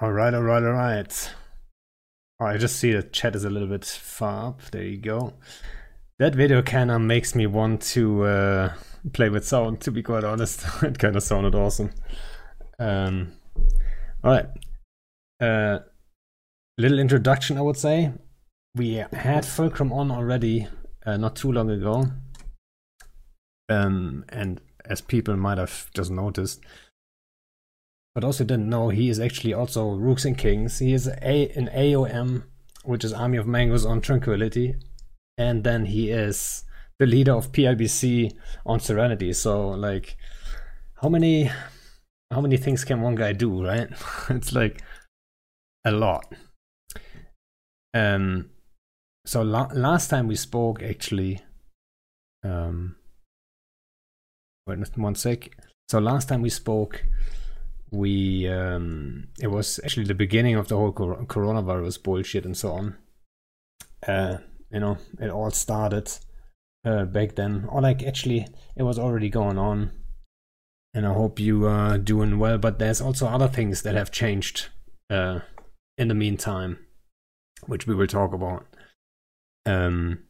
All right, all right, all right. Oh, I just see the chat is a little bit far up. There you go. That video of makes me want to uh, play with sound, to be quite honest. it kind of sounded awesome. Um, all right. Uh, little introduction, I would say. We had Fulcrum on already uh, not too long ago. Um, and as people might have just noticed, but also didn't know he is actually also Rooks and Kings. He is a an AOM, which is Army of Mangoes on Tranquility, and then he is the leader of PIBC on Serenity. So like, how many how many things can one guy do, right? it's like a lot. Um, so la- last time we spoke, actually, um, wait one sec. So last time we spoke, we um, it was actually the beginning of the whole cor- coronavirus bullshit and so on. Uh, you know, it all started uh, back then, or like actually, it was already going on. And I hope you are doing well. But there's also other things that have changed uh, in the meantime, which we will talk about. Um,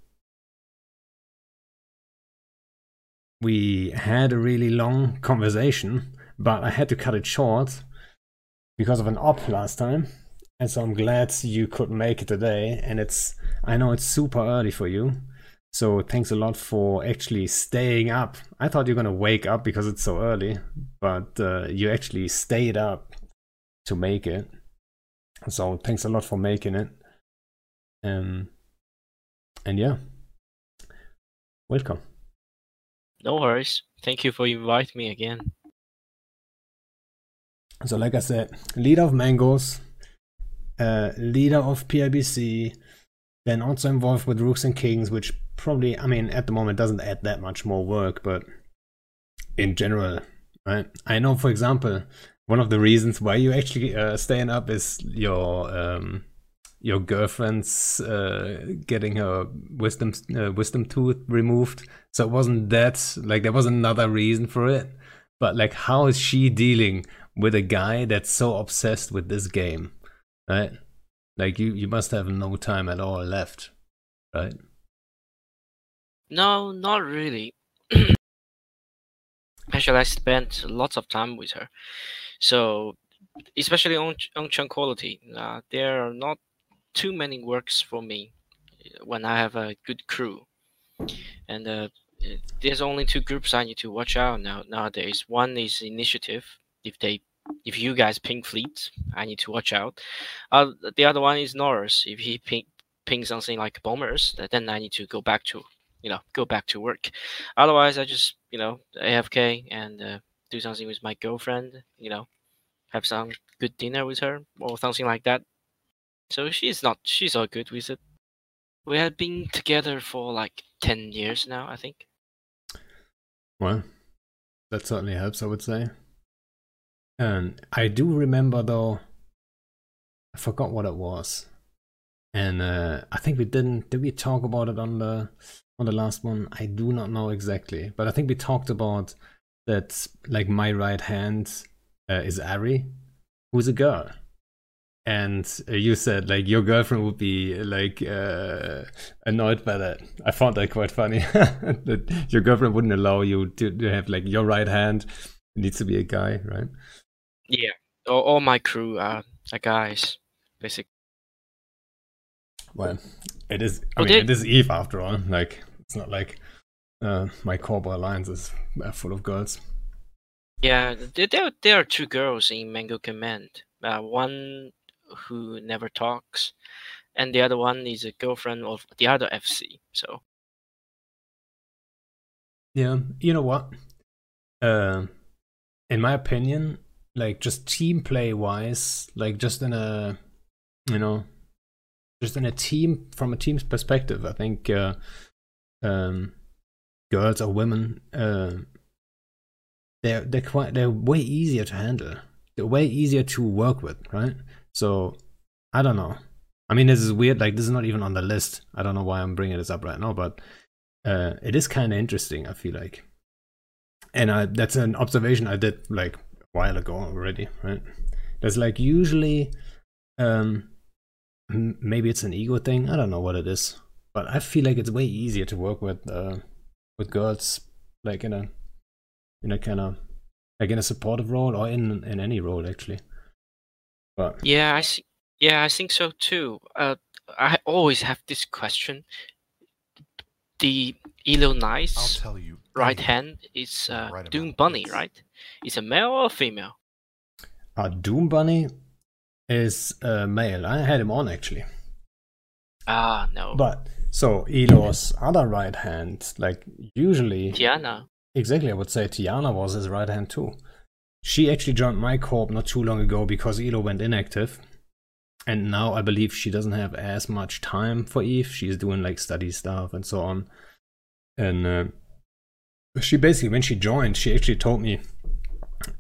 we had a really long conversation but I had to cut it short because of an op last time. And so I'm glad you could make it today. And it's, I know it's super early for you. So thanks a lot for actually staying up. I thought you're going to wake up because it's so early, but uh, you actually stayed up to make it. So thanks a lot for making it. Um, and yeah, welcome. No worries. Thank you for inviting me again. So, like I said, leader of Mangoes, uh, leader of PIBC, then also involved with Rooks and Kings, which probably, I mean, at the moment doesn't add that much more work, but in general, right? I know, for example, one of the reasons why you actually uh, staying up is your um, your girlfriend's uh, getting her wisdom uh, wisdom tooth removed. So it wasn't that like there was another reason for it, but like how is she dealing with a guy that's so obsessed with this game, right? Like you, you must have no time at all left, right? No, not really. Actually, I spent lots of time with her, so especially on on Tranquility, uh, there are not too many works for me when I have a good crew, and uh, there's only two groups I need to watch out now nowadays. One is Initiative. If they if you guys ping fleet, I need to watch out. Uh, the other one is Norris. If he ping ping something like bombers, then I need to go back to you know go back to work. Otherwise, I just you know AFK and uh, do something with my girlfriend. You know, have some good dinner with her or something like that. So she's not she's all good with it. We have been together for like ten years now, I think. Well, that certainly helps, I would say. And I do remember though, I forgot what it was, and uh, I think we didn't. Did we talk about it on the on the last one? I do not know exactly, but I think we talked about that. Like my right hand uh, is Ari, who's a girl, and uh, you said like your girlfriend would be like uh, annoyed by that. I found that quite funny. that your girlfriend wouldn't allow you to, to have like your right hand needs to be a guy, right? Yeah, all, all my crew are, are guys, basically. Well, it is. I mean, it is Eve after all. Like, it's not like uh, my Cobra Alliance is uh, full of girls. Yeah, there there are two girls in Mango Command. Uh, one who never talks, and the other one is a girlfriend of the other FC. So. Yeah, you know what? Uh, in my opinion, like just team play wise, like just in a, you know, just in a team from a team's perspective, I think uh, um, girls or women, uh, they're they're quite they're way easier to handle. They're way easier to work with, right? So I don't know. I mean, this is weird. Like this is not even on the list. I don't know why I'm bringing this up right now, but uh, it is kind of interesting. I feel like, and I, that's an observation I did like while ago already, right? there's like usually, um, maybe it's an ego thing. I don't know what it is, but I feel like it's way easier to work with uh, with girls, like in a in a kind of like in a supportive role or in in any role actually. But Yeah, I see. Yeah, I think so too. Uh, I always have this question. The Elo I'll Nice right hand is uh, Right Doom Bunny, this. right? Is a male or a female? uh, Doom Bunny is a male. I had him on actually. Ah, no. But so Elo's other right hand, like usually Tiana. Exactly, I would say Tiana was his right hand too. She actually joined my corp not too long ago because Elo went inactive. And now I believe she doesn't have as much time for Eve. She's doing like study stuff and so on. And uh, she basically, when she joined, she actually told me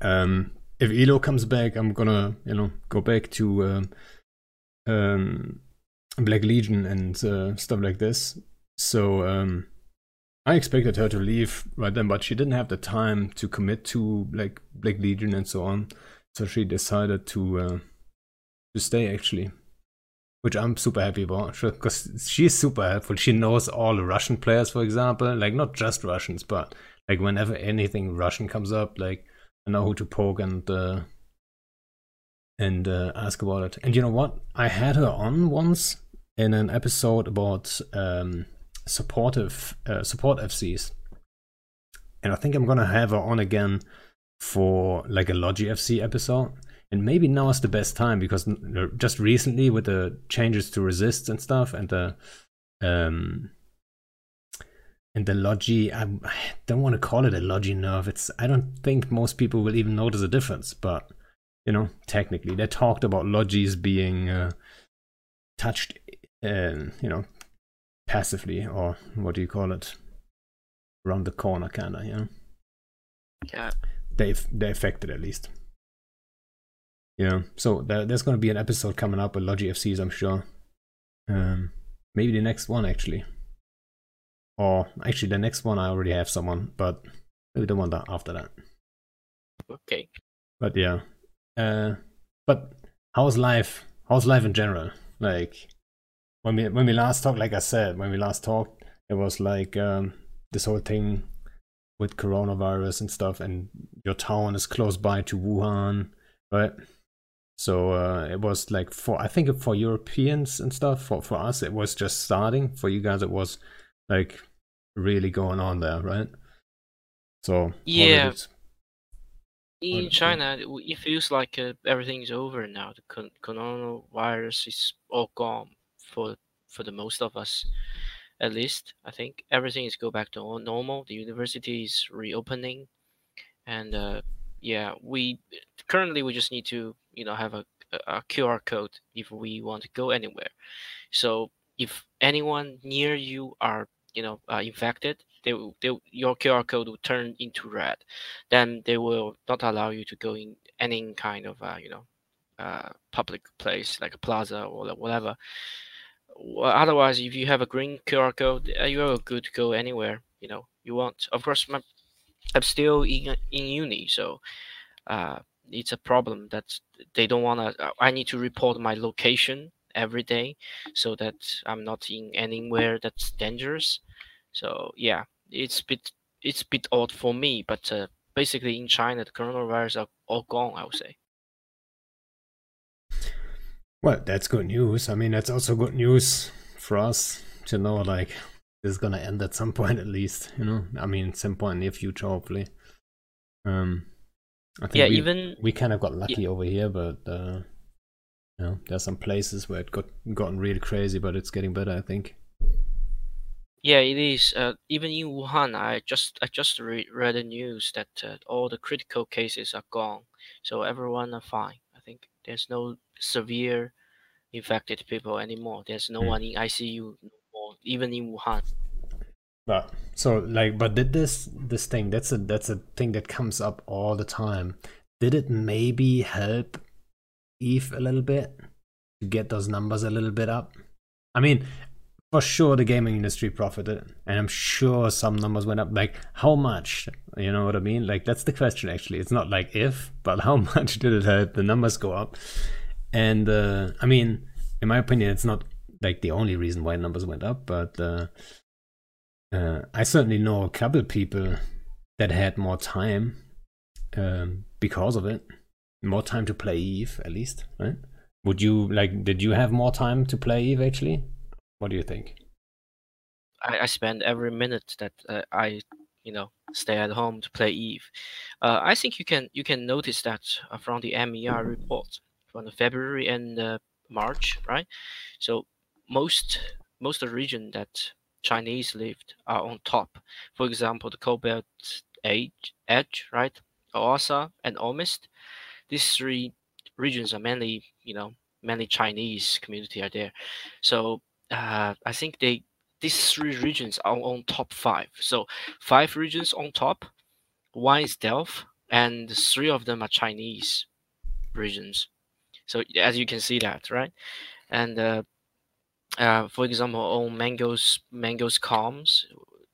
um, if Elo comes back, I'm gonna, you know, go back to um, um, Black Legion and uh, stuff like this. So, um, I expected her to leave right then, but she didn't have the time to commit to like Black Legion and so on. So she decided to uh, to stay actually, which I'm super happy about because she's super helpful. She knows all the Russian players, for example, like not just Russians, but like whenever anything Russian comes up, like Know who to poke and uh, and uh, ask about it. And you know what? I had her on once in an episode about um, supportive uh, support FCs, and I think I'm gonna have her on again for like a Logi FC episode. And maybe now is the best time because just recently with the changes to resist and stuff and the um and the Logi, I I don't want to call it a Logi nerf It's I don't think most people will even notice a difference, but you know, technically they talked about Logis being uh, touched, uh, you know, passively or what do you call it, around the corner, kind of, you know. Yeah. They they affected at least. Yeah, so there, there's going to be an episode coming up with Logi FCs, I'm sure. Um, maybe the next one actually, or actually the next one I already have someone, but maybe the one that after that. Okay. But yeah, uh, but how's life? How's life in general? Like when we when we last talked, like I said, when we last talked, it was like um, this whole thing with coronavirus and stuff, and your town is close by to Wuhan, right? So uh, it was like for I think for Europeans and stuff. For for us, it was just starting. For you guys, it was like really going on there, right? So Yeah. In Right, China, it it feels like uh, everything's over now. The con- coronavirus is all gone for for the most of us, at least. I think everything is go back to normal. The university is reopening, and uh, yeah, we currently we just need to you know have a a QR code if we want to go anywhere. So if anyone near you are you know uh, infected, they they your QR code will turn into red. Then they will not allow you to go in any kind of uh, you know uh, public place like a plaza or whatever. Otherwise, if you have a green QR code, uh, you are good to go anywhere you know you want. Of course, my, I'm still in in uni, so uh, it's a problem that they don't want to. I need to report my location every day so that I'm not in anywhere that's dangerous. So yeah, it's bit it's bit odd for me, but uh, basically in China, the coronavirus are all gone. I would say. Well, that's good news. I mean, that's also good news for us to know, like, this is gonna end at some point, at least. You know, I mean, some point in the future, hopefully. Um, I think Yeah, we, even we kind of got lucky over here, but uh, you know, there's some places where it got gotten really crazy, but it's getting better, I think. Yeah, it is. Uh, even in Wuhan, I just I just re- read the news that uh, all the critical cases are gone, so everyone are fine. I think there's no severe infected people anymore. There's no Hmm. one in ICU even in Wuhan. But so like, but did this this thing? That's a that's a thing that comes up all the time. Did it maybe help Eve a little bit to get those numbers a little bit up? I mean, for sure the gaming industry profited, and I'm sure some numbers went up. Like how much? You know what I mean? Like that's the question. Actually, it's not like if, but how much did it help the numbers go up? And uh, I mean, in my opinion, it's not like the only reason why numbers went up, but uh, uh, I certainly know a couple people that had more time um, because of it, more time to play Eve at least, right? Would you like? Did you have more time to play Eve actually? What do you think? I, I spend every minute that uh, I, you know, stay at home to play Eve. Uh, I think you can you can notice that uh, from the MER report from the February and uh, March, right? So most most of the region that Chinese lived are on top. For example, the Cobalt Edge, Edge right? Oasa and Omist. These three regions are mainly, you know, mainly Chinese community are there. So uh, I think they these three regions are on top five. So five regions on top. One is Delve, and three of them are Chinese regions. So as you can see that, right? And uh, uh, for example, on Mango's Mango's comms,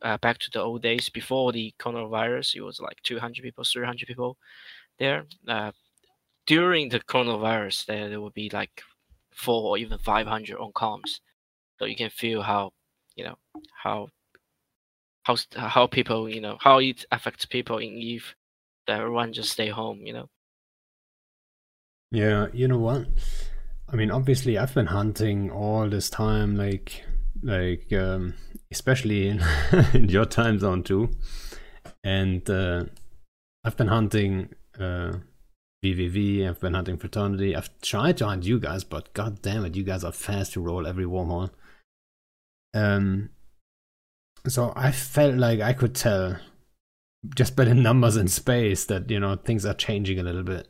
uh, back to the old days before the coronavirus, it was like 200 people, 300 people there. Uh, during the coronavirus, there, there would be like four or even 500 on comms. So you can feel how, you know, how how how people, you know, how it affects people in Eve. That everyone just stay home, you know. Yeah, you know what? I mean, obviously, I've been hunting all this time, like, like, um, especially in, in your time zone too, and uh, I've been hunting uh, VVV. I've been hunting Fraternity. I've tried to hunt you guys, but god damn it, you guys are fast to roll every wormhole. Um, so I felt like I could tell just by the numbers in space that you know things are changing a little bit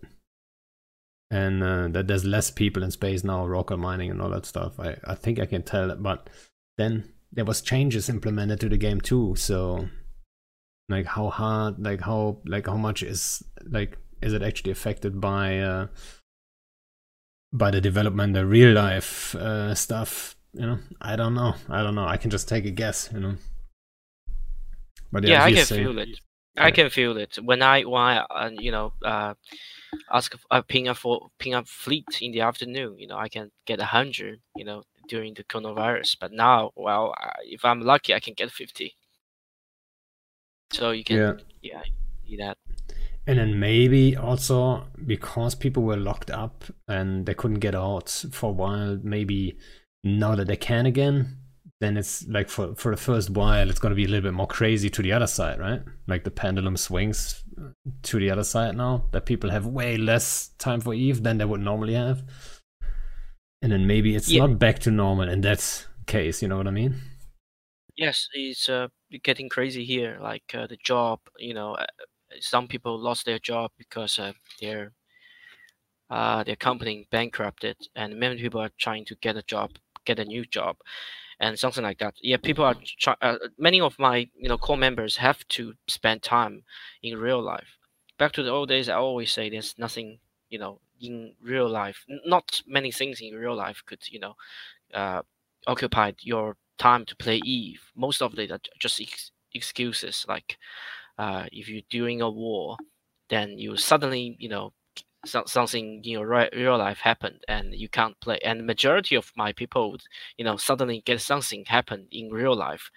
and uh, that there's less people in space now, rocket mining and all that stuff. I, I think I can tell, but then there was changes implemented to the game too. So, like how hard, like how, like how much is like is it actually affected by uh, by the development, the real life uh, stuff? You know, I don't know. I don't know. I can just take a guess. You know. But yeah, yeah I can feel it. I can feel it when I when I uh, you know uh, ask uh, ping up for ping up fleet in the afternoon. You know, I can get a hundred. You know, during the coronavirus. But now, well, if I'm lucky, I can get fifty. So you can, yeah, yeah see that. And then maybe also because people were locked up and they couldn't get out for a while, maybe now that they can again, then it's like for for the first while it's going to be a little bit more crazy to the other side right? Like the pendulum swings to the other side now that people have way less time for eve than they would normally have. And then maybe it's yeah. not back to normal in that case you know what i mean? Yes it's uh, getting crazy here like uh, the job you know uh, some people lost their job because uh, their uh, their company bankrupted and many people are trying to get a job get a new job and something like that. Yeah, people are uh, many of my you know core members have to spend time in real life. Back to the old days, I always say there's nothing you know in real life. Not many things in real life could you know uh, occupy your time to play Eve. Most of it are just ex- excuses. Like uh, if you're doing a war, then you suddenly you know so, something in your re- real life happened and you can't play and majority of my people would you know suddenly get something happen in real life.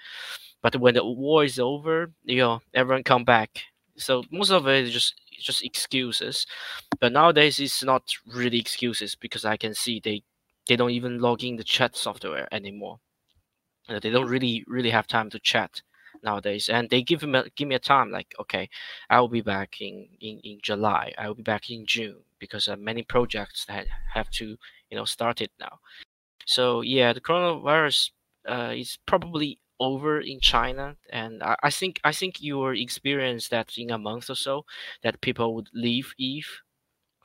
But when the war is over you know everyone come back. So most of it is just just excuses. But nowadays it's not really excuses because i can see they they don't even log in the chat software anymore. They don't really really have time to chat nowadays and they give me give me a time like okay i will be back in in, in july i will be back in june because uh, many projects that have to you know start it now. So yeah the coronavirus uh, is probably over in china and I, I think i think you will experience that in a month or so that people would leave eve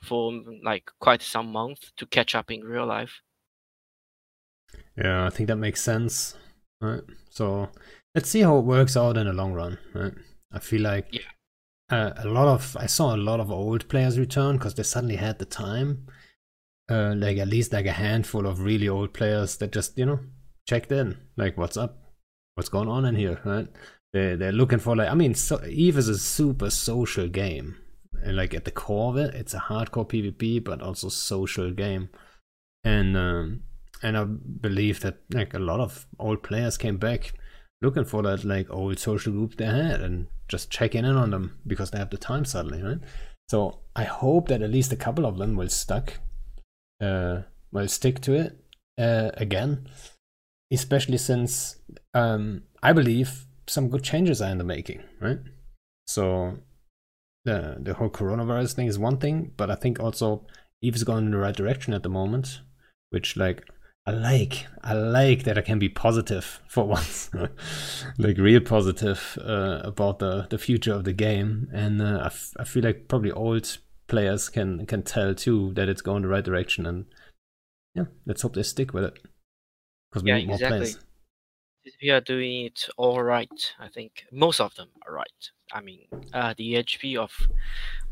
for mm, like quite some month to catch up in real life. Yeah i think that makes sense right? So let's see how it works out in the long run. Right? I feel like yeah. uh, a lot of I saw a lot of old players return because they suddenly had the time. Uh, like at least like a handful of really old players that just you know checked in. Like, what's up? What's going on in here? Right? They they're looking for like. I mean, so, Eve is a super social game, and like at the core of it, it's a hardcore PvP, but also social game. And um, and I believe that like a lot of old players came back looking for that like old social group they had and just checking in on them because they have the time suddenly, right? So I hope that at least a couple of them will stuck, uh, will stick to it uh, again, especially since um, I believe some good changes are in the making, right? So the the whole coronavirus thing is one thing, but I think also Eve's going in the right direction at the moment, which like I like. I like that I can be positive for once, like real positive uh, about the, the future of the game. And uh, I, f- I feel like probably old players can can tell too that it's going the right direction. And yeah, let's hope they stick with it because we Yeah, need more exactly. players. We are doing it all right. I think most of them are right. I mean, uh, the HP of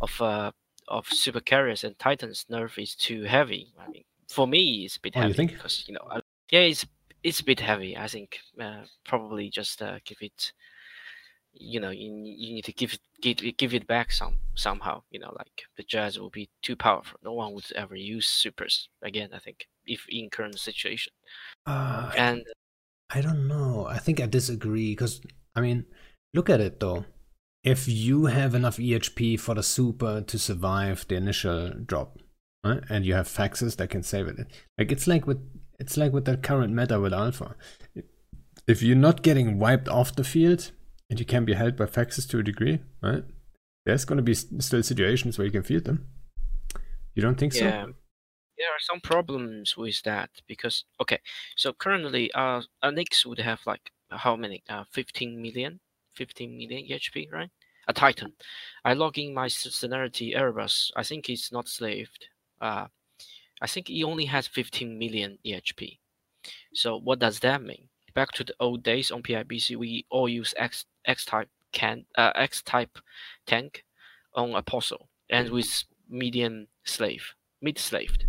of uh, of super carriers and titans nerf is too heavy. I mean, for me, it's a bit Oh, heavy because you know, I, yeah, it's it's a bit heavy. I think uh, probably just uh, give it. You know, you, you need to give it give, give it back some somehow. You know, like the jazz will be too powerful. No one would ever use supers again. I think if in current situation Uh, and I don't know. I think I disagree because I mean, look at it though. If you have enough EHP for the super to survive the initial drop, and you have faxes that can save it, like it's like with it's like with the current meta with alpha. If you're not getting wiped off the field and you can be held by faxes to a degree, right? There's going to be still situations where you can field them. You don't think Yeah, so? there are some problems with that because okay, so currently uh, a Nyx would have like how many? Uh, 15 million, 15 million EHP, right? A Titan. I log in my Serenity Erebus. I think it's not slaved. Uh, I think he only has 15 million EHP. So what does that mean? Back to the old days on PIBC, we all use X X type can uh, X type tank on Apostle and with medium slave, mid slaved,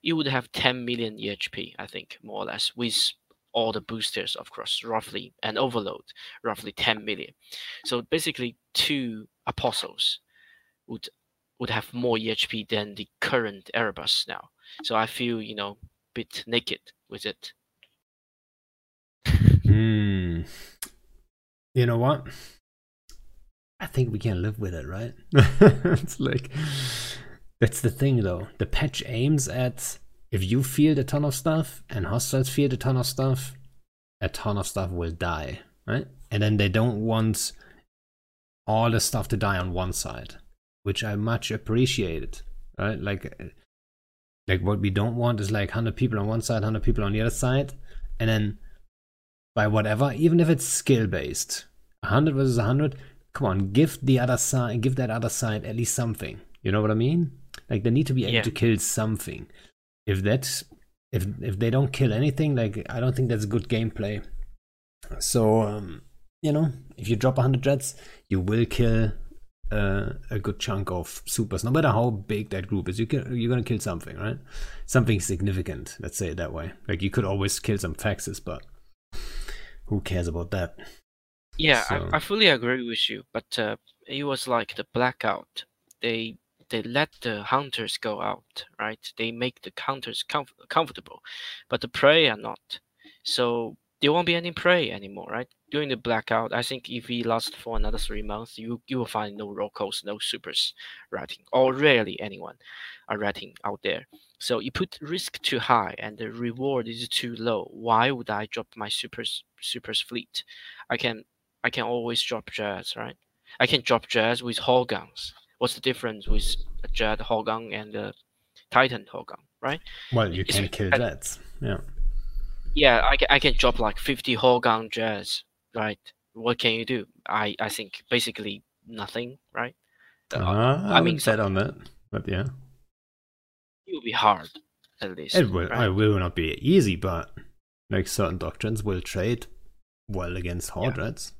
you would have 10 million EHP, I think, more or less, with all the boosters, of course, roughly, and overload, roughly 10 million. So basically, two apostles would would have more EHP than the current Erebus now. So I feel, you know, a bit naked with it. Hmm. You know what? I think we can live with it, right? it's like that's the thing though. The patch aims at if you field a ton of stuff and hostiles field a ton of stuff, a ton of stuff will die, right? And then they don't want all the stuff to die on one side, which I much appreciated, right? Like, like what we don't want is like hundred people on one side, hundred people on the other side, and then by whatever, even if it's skill based, hundred versus hundred. Come on, give the other side, give that other side at least something. You know what I mean? Like they need to be able Yeah. to kill something. If that's if if they don't kill anything, like I don't think that's good gameplay. So um, you know, if you drop hundred jets, you will kill uh, a good chunk of supers, no matter how big that group is. You can, you're gonna kill something, right? Something significant. Let's say it that way. Like you could always kill some faxes, but who cares about that? Yeah, So- I, I fully agree with you, but uh, it was like the blackout. They they let the hunters go out, right? They make the hunters comf- comfortable, but the prey are not. So there won't be any prey anymore, right? During the blackout, I think if we last for another three months, you you will find no locals, no supers writing, or rarely anyone are writing out there. So you put risk too high and the reward is too low. Why would I drop my supers supers fleet? I can I can always drop jazz, right? I can drop jazz with hull guns. What's the difference with a jet hull gun and a Titan gun, right? Well, you can a- kill jets. Yeah. Yeah, I can, I can drop like 50 hull gun jazz, right? What can you do? I, I think basically nothing, right? Uh, Uh, I I mean, mean, bet on that, but yeah, it will be hard, at least. it will. right? It will not be easy, but like certain doctrines will trade well against horde rats.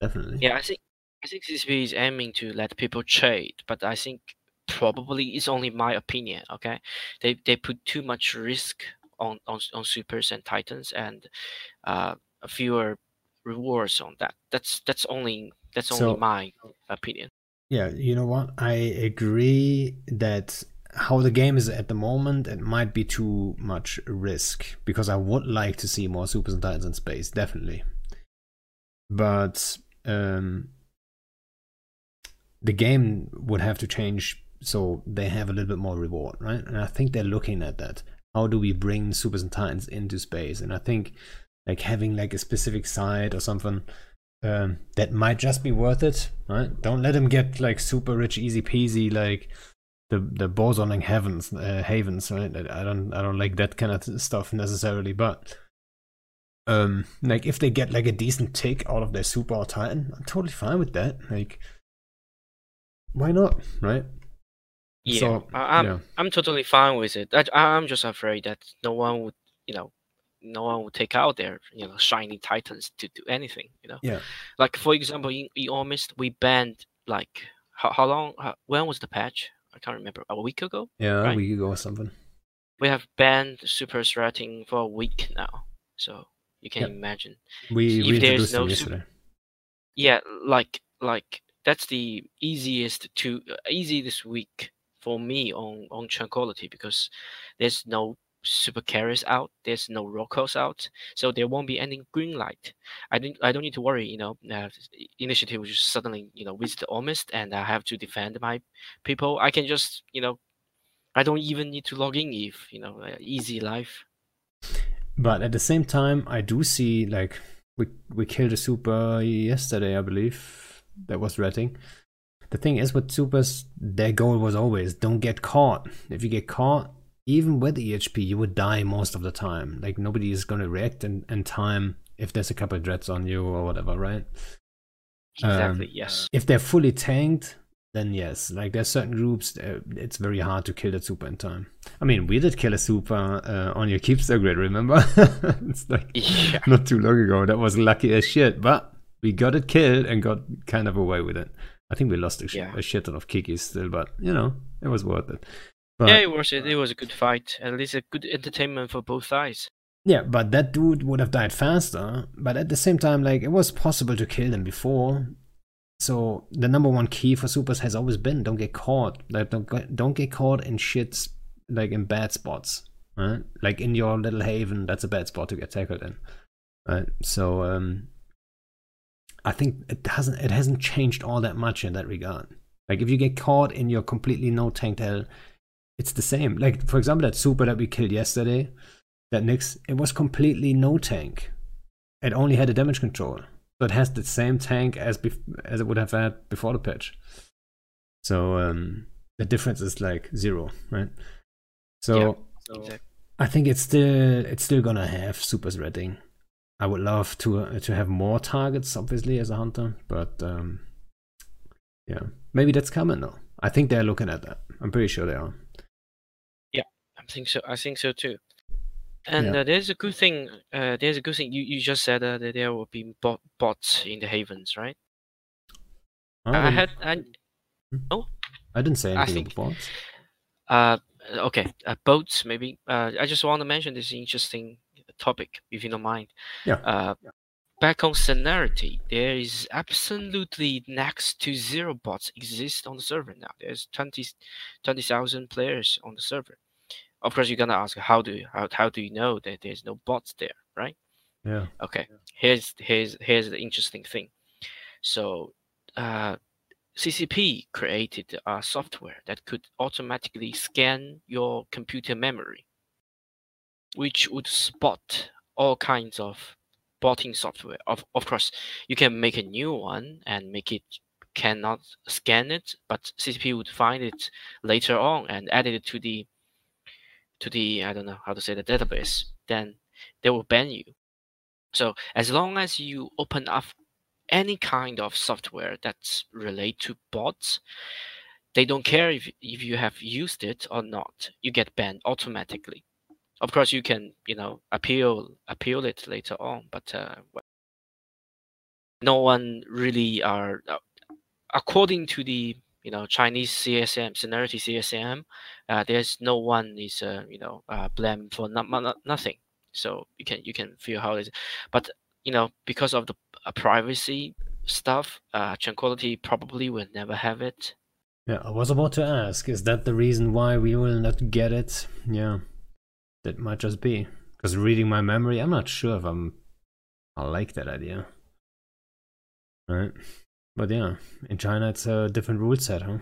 Definitely. Yeah, I think I think CCP is aiming to let people trade, but I think probably it's only my opinion. Okay, they they put too much risk on on, on supers and titans and uh, fewer rewards on that. That's that's only that's only So- my opinion. Yeah, you know what? I agree that how the game is at the moment, it might be too much risk because I would like to see more Supers and Titans in space, definitely. But um, the game would have to change so they have a little bit more reward, right? And I think they're looking at that. How do we bring Supers and Titans into space? And I think like having like a specific site or something um, that might just be worth it, right? Don't let them get like super rich, easy peasy, like the the bosoning heavens, uh, havens, right? I don't I don't like that kind of stuff necessarily, but um, like if they get like a decent tick out of their super or titan, I'm totally fine with that. Like, why not, right? Yeah, So, I, I'm yeah. I'm totally fine with it. I, I'm just afraid that no one would, you know, no one will take out their, you know, shiny titans to do anything. You know, Yeah. like for example, in, in Omist we banned like how, how long? How, when was the patch? I can't remember. A week ago. Yeah, Right. a week ago or something. We have banned super threatening for a week now. So you can Yep. imagine. We If there's no super-. Yeah, like like that's the easiest to uh, easy this week for me on on tranquility because there's no super carriers out, there's no rocos out, so there won't be any green light. I don't I don't need to worry, you know. Uh, initiative will just suddenly you know visit Omist, and I have to defend my people. I can just you know, I don't even need to log in if you know uh, easy life. But at the same time, I do see like we we killed a super yesterday, I believe. That was ratting. The thing is with supers, their goal was always don't get caught. If you get caught, even with EHP, you would die most of the time. Like nobody is gonna react in, in time if there's a couple of dreads on you or whatever, right? Exactly. Um, yes. If they're fully tanked, then yes. Like there's certain groups, uh, it's very hard to kill that super in time. I mean, we did kill a super uh, on your Keepstar grid, remember? it's like Yeah. not too long ago. That was lucky as shit, but we got it killed and got kind of away with it. I think we lost a, sh- Yeah. a shit ton of kikis still, but you know, it was worth it. But, yeah, it was it, it was a good fight. At least a good entertainment for both sides. Yeah, but that dude would have died faster. But at the same time, like it was possible to kill them before. So the number one key for supers has always been don't get caught. Like don't get, don't get caught in shits like in bad spots. Right? Like in your little haven, that's a bad spot to get tackled in. Right? So um I think it hasn't it hasn't changed all that much in that regard. Like if you get caught in your completely no tanked hell, it's the same. Like for example, that super that we killed yesterday, that Nyx, it was completely no tank. It only had a damage control. So it has the same tank as bef- as it would have had before the patch. So um, the difference is like zero, right? So Exactly. I think it's still it's still gonna have supers ratting. I would love to uh, to have more targets, obviously, as a hunter, but um, yeah, maybe that's coming though. I think they're looking at that. I'm pretty sure they are. I think so. I think so too. And Yeah. uh, there's a good thing. Uh, there's a good thing. You, you just said uh, that there will be bot, bots in the havens, right? I didn't- had. I, I didn't say I anything think- about bots. uh, okay. Uh, boats maybe. Uh, I just want to mention this interesting topic, if you don't mind. Yeah. Uh, back on Serenity, there is absolutely next to zero bots exist on the server now. There's 20 20,000 players on the server. Of course, you're gonna ask how do you, how how do you know that there's no bots there, right? Yeah. Okay, here's here's here's the interesting thing. So, uh, CCP created a software that could automatically scan your computer memory, which would spot all kinds of botting software. Of of course, you can make a new one and make it cannot scan it, but CCP would find it later on and add it to the to the I don't know how to say the database. Then they will ban you. So as long as you open up any kind of software that's relate to bots, they don't care if if you have used it or not. You get banned automatically. Of course, you can you know appeal appeal it later on, but uh, no one really are uh, according to the you know Chinese CSM, Serenity CSM, uh, there's no one is uh, you know uh, blamed for not, not, nothing. So you can you can feel how it is, but you know because of the uh, privacy stuff, uh, Tranquility probably will never have it. Yeah, I was about to ask, is that the reason why we will not get it? Yeah, that might just be because reading my memory, I'm not sure if I'm I like that idea. Right. But yeah, in China it's a different rule set, huh?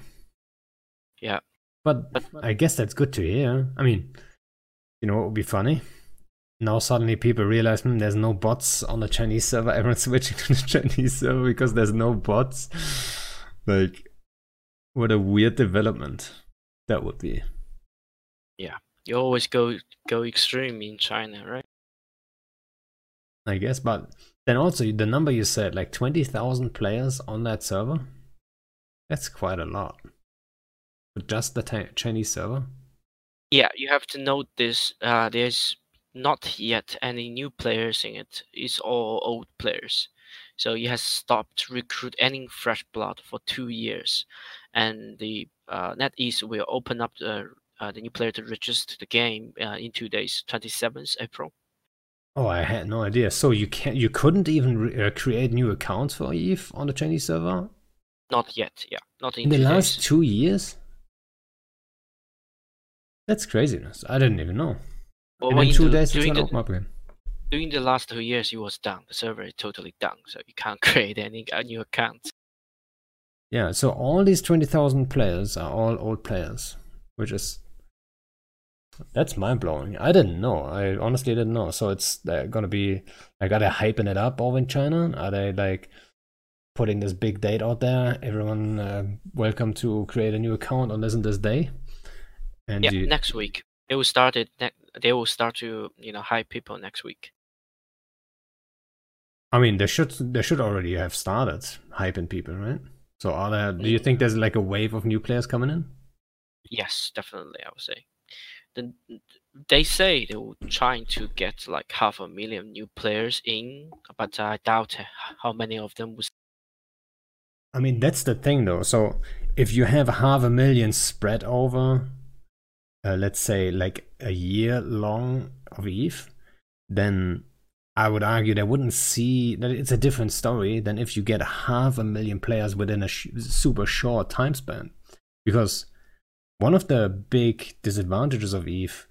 Yeah. But, but I guess that's good to hear. I mean, you know what would be funny? Now suddenly people realize hmm, there's no bots on the Chinese server. Everyone's switching to the Chinese server because there's no bots. Like, what a weird development that would be. Yeah, you always go go extreme in China, right? I guess, but then also the number you said, like 20,000 players on that server, that's quite a lot. But just the Chinese server? Yeah, you have to note this. Uh, there's not yet any new players in it. It's all old players. So he has stopped recruit any fresh blood for two years, and the uh, NetEase will open up the uh, the new player to register the game uh, in two days, 27th April. Oh, I had no idea. So you can't, you couldn't even uh, create new accounts for Eve on the Chinese server. Not yet. Yeah, not in, in the days. last two years. That's craziness. I didn't even know. Well, and in two the, days, it's gonna open up again. During the last two years, it was down. The server is totally down, so you can't create any uh, new accounts. Yeah, so all these twenty thousand players are all old players, which is that's mind blowing. I didn't know. I honestly didn't know. So it's gonna be like, are they hyping it up over in China? Are they like putting this big date out there? Everyone, uh, welcome to create a new account on this and this day. And yeah, you... next week it will start. It ne- they will start to you know hype people next week. I mean, they should they should already have started hyping people, right? So are there? Do you think there's like a wave of new players coming in? Yes, definitely. I would say the, they say they were trying to get like half a million new players in, but I doubt how many of them was. I mean, that's the thing though. So if you have half a million spread over, uh, let's say like a year long of Eve, then I would argue they wouldn't see that it's a different story than if you get half a million players within a sh- super short time span. Because one of the big disadvantages of Eve,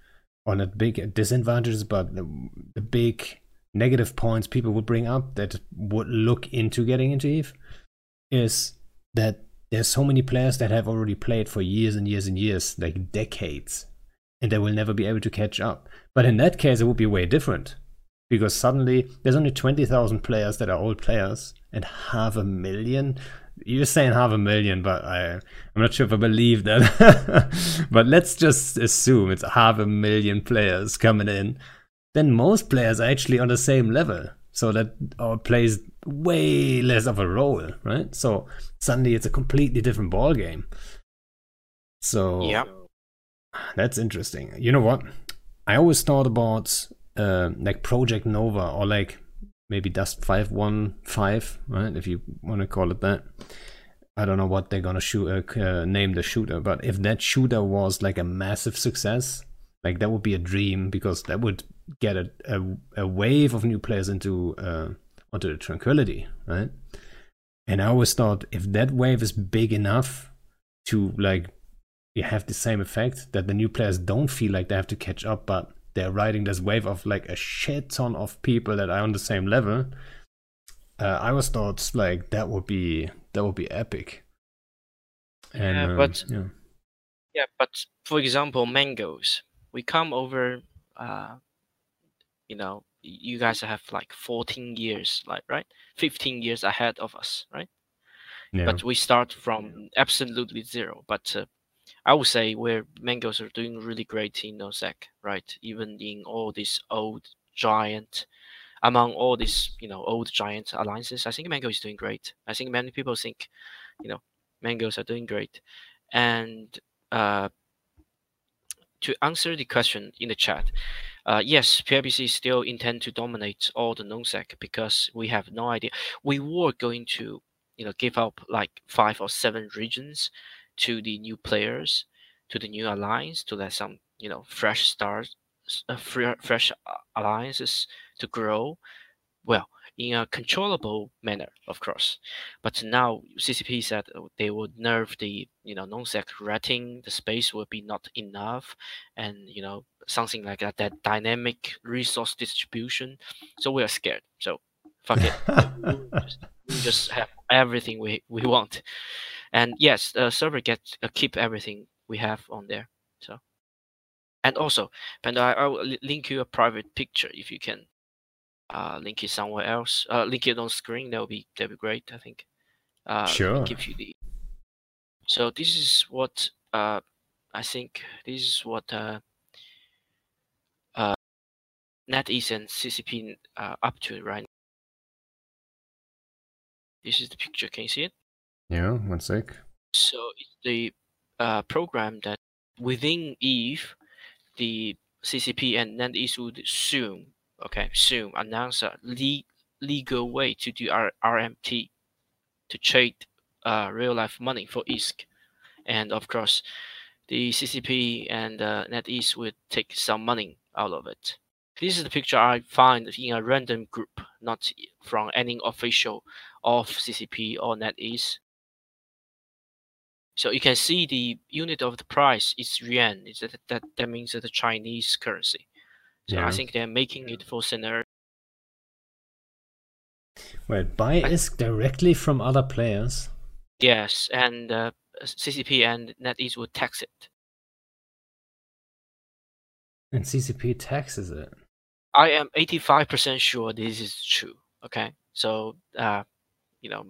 or not big disadvantages, but the, the big negative points people would bring up that would look into getting into Eve, is that there's so many players that have already played for years and years and years, like decades, and they will never be able to catch up. But in that case, it would be way different because suddenly there's only 20,000 players that are old players and half a million you're saying half a million, but I, I'm not sure if I believe that. but let's just assume it's half a million players coming in. Then most players are actually on the same level. So that uh, plays way less of a role, right? So suddenly it's a completely different ball game. So yeah, that's interesting. You know what? I always thought about uh, like Project Nova or like maybe Dust 515, right? If you want to call it that. I don't know what they're gonna shoot uh, uh, name the shooter, but if that shooter was like a massive success, like that would be a dream because that would get a a, a wave of new players into uh, onto the Tranquility, right? And I always thought if that wave is big enough to like you have the same effect that the new players don't feel like they have to catch up, but they're riding this wave of like a shit ton of people that are on the same level. Uh, I was thought like that would be that would be epic. And, yeah, um, but yeah. yeah, but for example, mangoes. We come over, uh, you know, you guys have like 14 years, like right, 15 years ahead of us, right? Yeah. But we start from absolutely zero. But uh, I would say where mangoes are doing really great in nullsec, right? Even in all these old giant, among all these you know old giant alliances, I think Mango is doing great. I think many people think, you know, mangoes are doing great, and uh, to answer the question in the chat, uh, yes, PIBC still intend to dominate all the nullsec because we have no idea. We were going to, you know, give up like five or seven regions to the new players, to the new alliance, to let some you know fresh stars, uh, fresh uh, alliances to grow. Well, in a controllable manner, of course. But now CCP said they would nerf the you know non-sec rating. The space will be not enough, and you know something like that. That dynamic resource distribution. So we are scared. So fuck it. just, we just have everything we we want. And yes, the server gets uh, keep everything we have on there. So. And also, Panda, I, I will link you a private picture if you can uh, link it somewhere else. Uh, link it on screen. That would be that would be great. I think. Uh, sure. Give you the. So this is what uh, I think. This is what uh, uh, NetEase and CCP uh, up to right now. This is the picture. Can you see it? Yeah. One sec. So it's the uh, program that within Eve, the CCP and NetEase would soon okay, soon announce a le- legal way to do R- RMT to trade uh, real life money for ISK. And of course, the CCP and uh, NetEase would take some money out of it. This is the picture I find in a random group, not from any official of CCP or NetEase. So you can see the unit of the price is yuan. Is that, that that means that the Chinese currency. So Yeah. I think they're making it for scenario. Well, buy I- ISK directly from other players. Yes, and uh, CCP and NetEase would tax it. And CCP taxes it. I am 85% sure this is true. Okay, so uh, you know,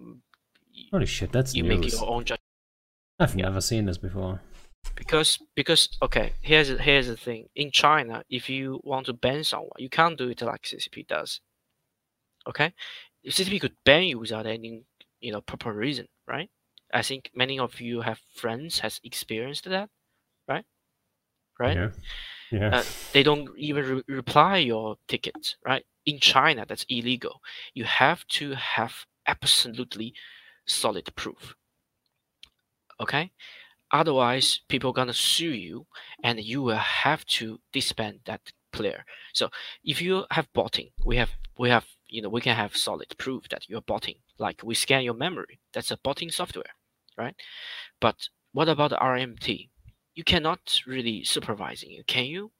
Holy shit, that's you make news. your own judgment I've yeah. never seen this before. because because okay, here's the- here's the thing. In China, if you want to ban someone, you can't do it like CCP does. Okay, if CCP could ban you without any you know proper reason, right? I think many of you have friends has experienced that, right? Right. Yeah. Yeah. Uh, they don't even re- reply your tickets, right? In China, that's illegal. You have to have absolutely solid proof. Okay? Otherwise, people are gonna sue you, and you will have to disband that player. So if you have botting, we have we have you know we can have solid proof that you're botting. Like we scan your memory, that's a botting software, right? But what about the RMT? You cannot really supervising you, can you?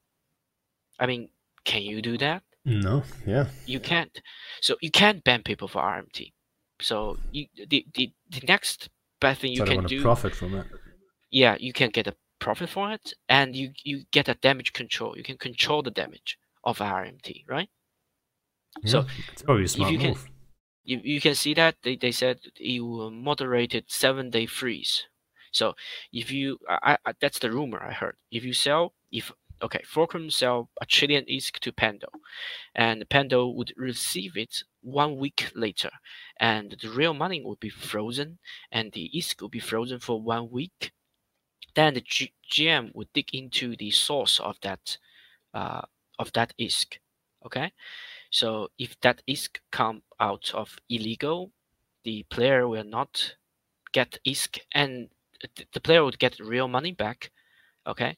I mean, can you do that? no. Yeah. You can't. So you can't ban people for RMT. So you the the, the next best thing you so can do profit from it. yeah you can get a profit for it and you you get a damage control. You can control the damage of rmt right? So, Yeah, it's probably a smart you can- you, you can see that they, they said you uh, moderated seven day freeze. So if you I, I that's the rumor i heard. If you sell if okay fulcrum sell a trillion isk to pando and pando would receive it one week later and the real money would be frozen and the isk would be frozen for one week then the G- gm would dig into the source of that uh, of that isk okay so if that ISK come out of illegal, the player will not get ISK and th- the player would get real money back. Okay.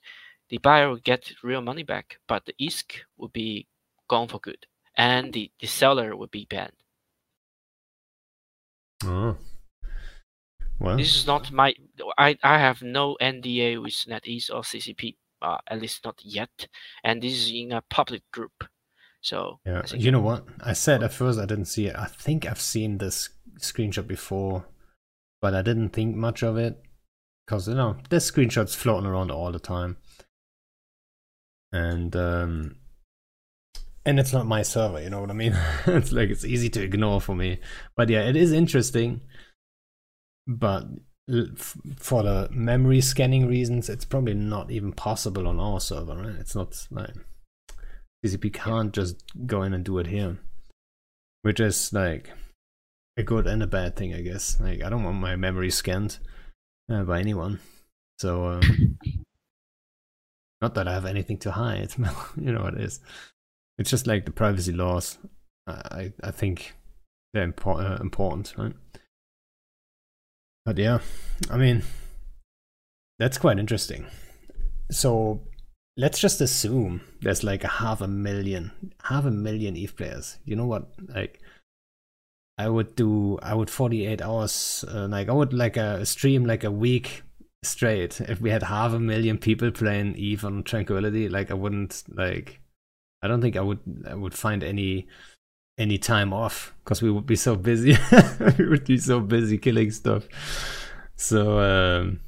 The buyer would get real money back, but the ISK would be gone for good. And the, the seller would be banned. Oh. Well, This is not my I, I have no NDA with NetEase or CCP, uh, at least not yet. And this is in a public group. So yeah. You know what? I said at first I didn't see it. I think I've seen this screenshot before, but I didn't think much of it because you know there's screenshots floating around all the time, and um, and it's not my server. You know what I mean? it's like it's easy to ignore for me. But yeah, it is interesting. But for the memory scanning reasons, it's probably not even possible on our server, right? It's not like CCP can't just go in and do it here, which is like a good and a bad thing, I guess. Like I don't want my memory scanned uh, by anyone, so um, not that I have anything to hide. you know what it is. It's just like the privacy laws. I I, think they're impor- uh, important, right? But yeah, I mean, that's quite interesting. So let's just assume there's like a half a million, half a million Eve players. You know what? Like, I would do, I would 48 hours, uh, like I would like a stream like a week straight. If we had half a million people playing Eve on Tranquility, like I wouldn't like, I don't think I would, I would find any any time off because we would be so busy. we would be so busy killing stuff. So um,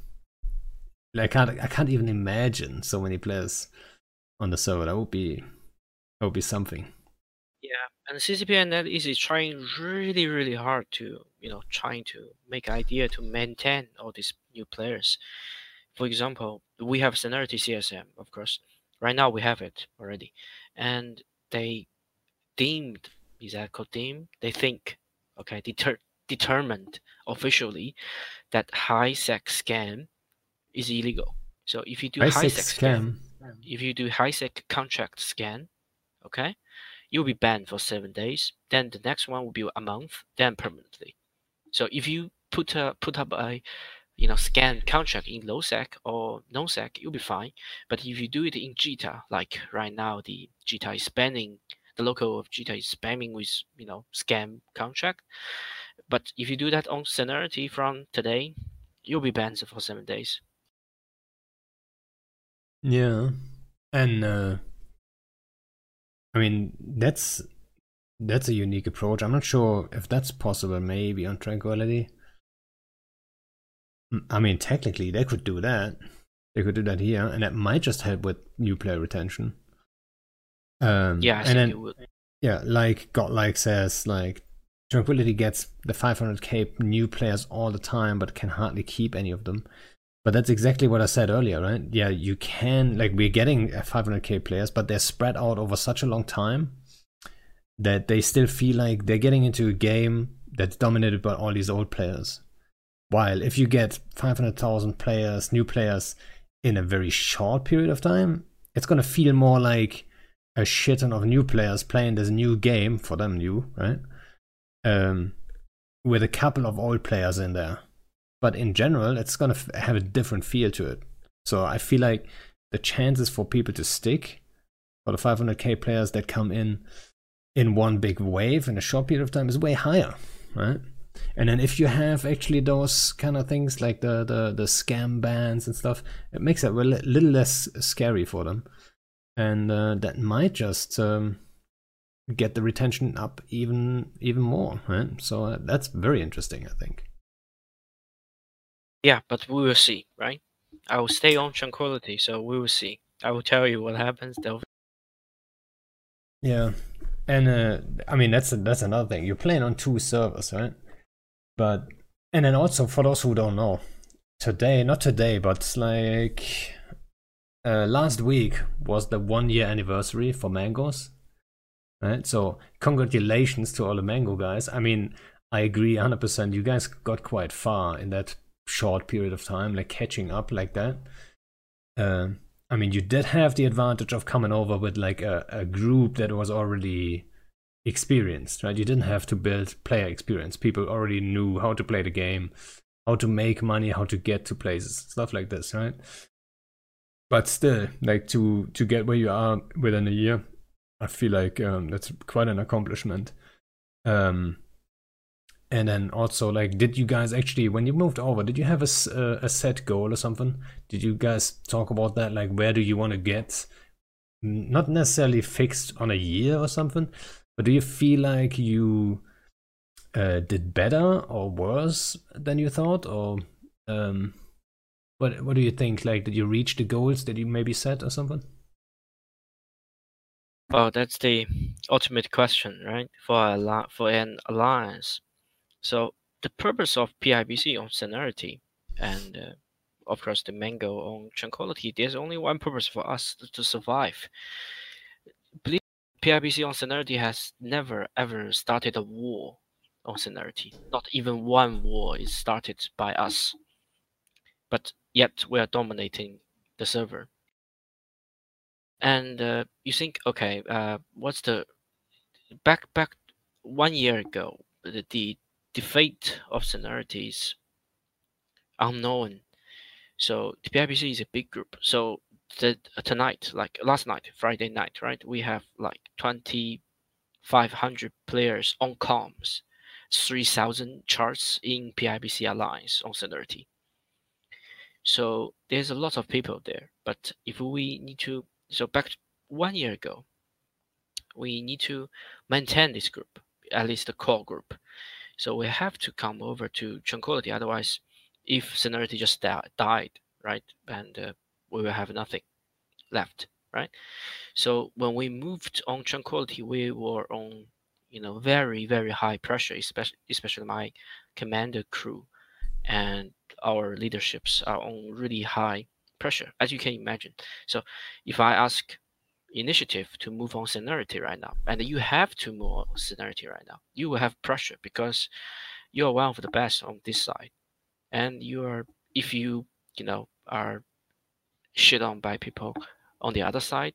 I can't I can't even imagine so many players on the server. That would be that would be something. Yeah, and CCPNet is trying really really hard to you know trying to make idea to maintain all these new players. For example, we have Serenity CSM, of course. Right now we have it already, and they deemed is that called deemed? They think, okay, deter determined officially that high sec scan is illegal. So if you do high, high sec scan, scan, if you do high sec contract scan, okay, you'll be banned for seven days. Then the next one will be a month, then permanently. So if you put a, put up a you know scan contract in low sec or no sec, you'll be fine. But if you do it in JITA, like right now the JITA is banning the local of JITA is spamming with you know scam contract. But if you do that on Serenity from today, you'll be banned for seven days. Yeah, and uh, I mean that's that's a unique approach. I'm not sure if that's possible. Maybe on Tranquility. I mean, technically, they could do that. They could do that here, and that might just help with new player retention. Um, yeah, I and then, Yeah, like Godlike says, like Tranquility gets the 500k new players all the time, but can hardly keep any of them. But that's exactly what I said earlier, right? Yeah, you can like we're getting 500k players, but they're spread out over such a long time that they still feel like they're getting into a game that's dominated by all these old players. While if you get 500,000 players, new players in a very short period of time, it's going to feel more like a shit ton of new players playing this new game for them new, right? Um, with a couple of old players in there. But in general, it's gonna f- have a different feel to it. So I feel like the chances for people to stick for the 500k players that come in in one big wave in a short period of time is way higher, right? And then if you have actually those kind of things like the the the scam bans and stuff, it makes it a little less scary for them and uh, that might just um, get the retention up even even more. Right? So uh, that's very interesting, I think. Yeah, but we will see, right? I will stay on tranquility, so we will see. I will tell you what happens. Though. Yeah, and uh, I mean that's that's another thing. You're playing on two servers, right? But and then also for those who don't know, today, not today, but like uh, last week was the one year anniversary for mangoes. Right? So, congratulations to all the mango guys. I mean, I agree 100%. You guys got quite far in that short period of time, like catching up like that. Uh, I mean, you did have the advantage of coming over with like a, a group that was already experienced, right? You didn't have to build player experience. People already knew how to play the game, how to make money, how to get to places, stuff like this, right? but still, like to to get where you are within a year, I feel like um, that's quite an accomplishment. Um, and then also, like, did you guys actually, when you moved over, did you have a, uh, a set goal or something? Did you guys talk about that? Like, where do you want to get? Not necessarily fixed on a year or something, but do you feel like you uh, did better or worse than you thought, or um, what What do you think? Like, did you reach the goals that you maybe set or something? Well, that's the ultimate question, right? For a for an alliance. So the purpose of PIBC on Serenity and uh, of course the Mango on Tranquility, there's only one purpose for us to, to survive. Believe PIBC on Serenity has never ever started a war on Serenity. Not even one war is started by us. But yet we are dominating the server. And uh, you think, okay, uh, what's the back back one year ago? The the, the fate of Serenity is unknown. So the PIBC is a big group. So the, uh, tonight, like last night, Friday night, right? We have like 2,500 players on comms, 3,000 charts in PIBC Alliance on Serenity. So there's a lot of people there. But if we need to, so back one year ago, we need to maintain this group, at least the core group. So we have to come over to Tranquility. Otherwise, if Serenity just died, right, and uh, we will have nothing left, right? So when we moved on Tranquility, we were on, you know, very very high pressure, especially especially my commander crew, and our leaderships are on really high pressure, as you can imagine. So if I ask initiative to move on Serenity right now, and you have to move on Serenity right now, you will have pressure because you are one of the best on this side, and you are if you you know are shit on by people on the other side,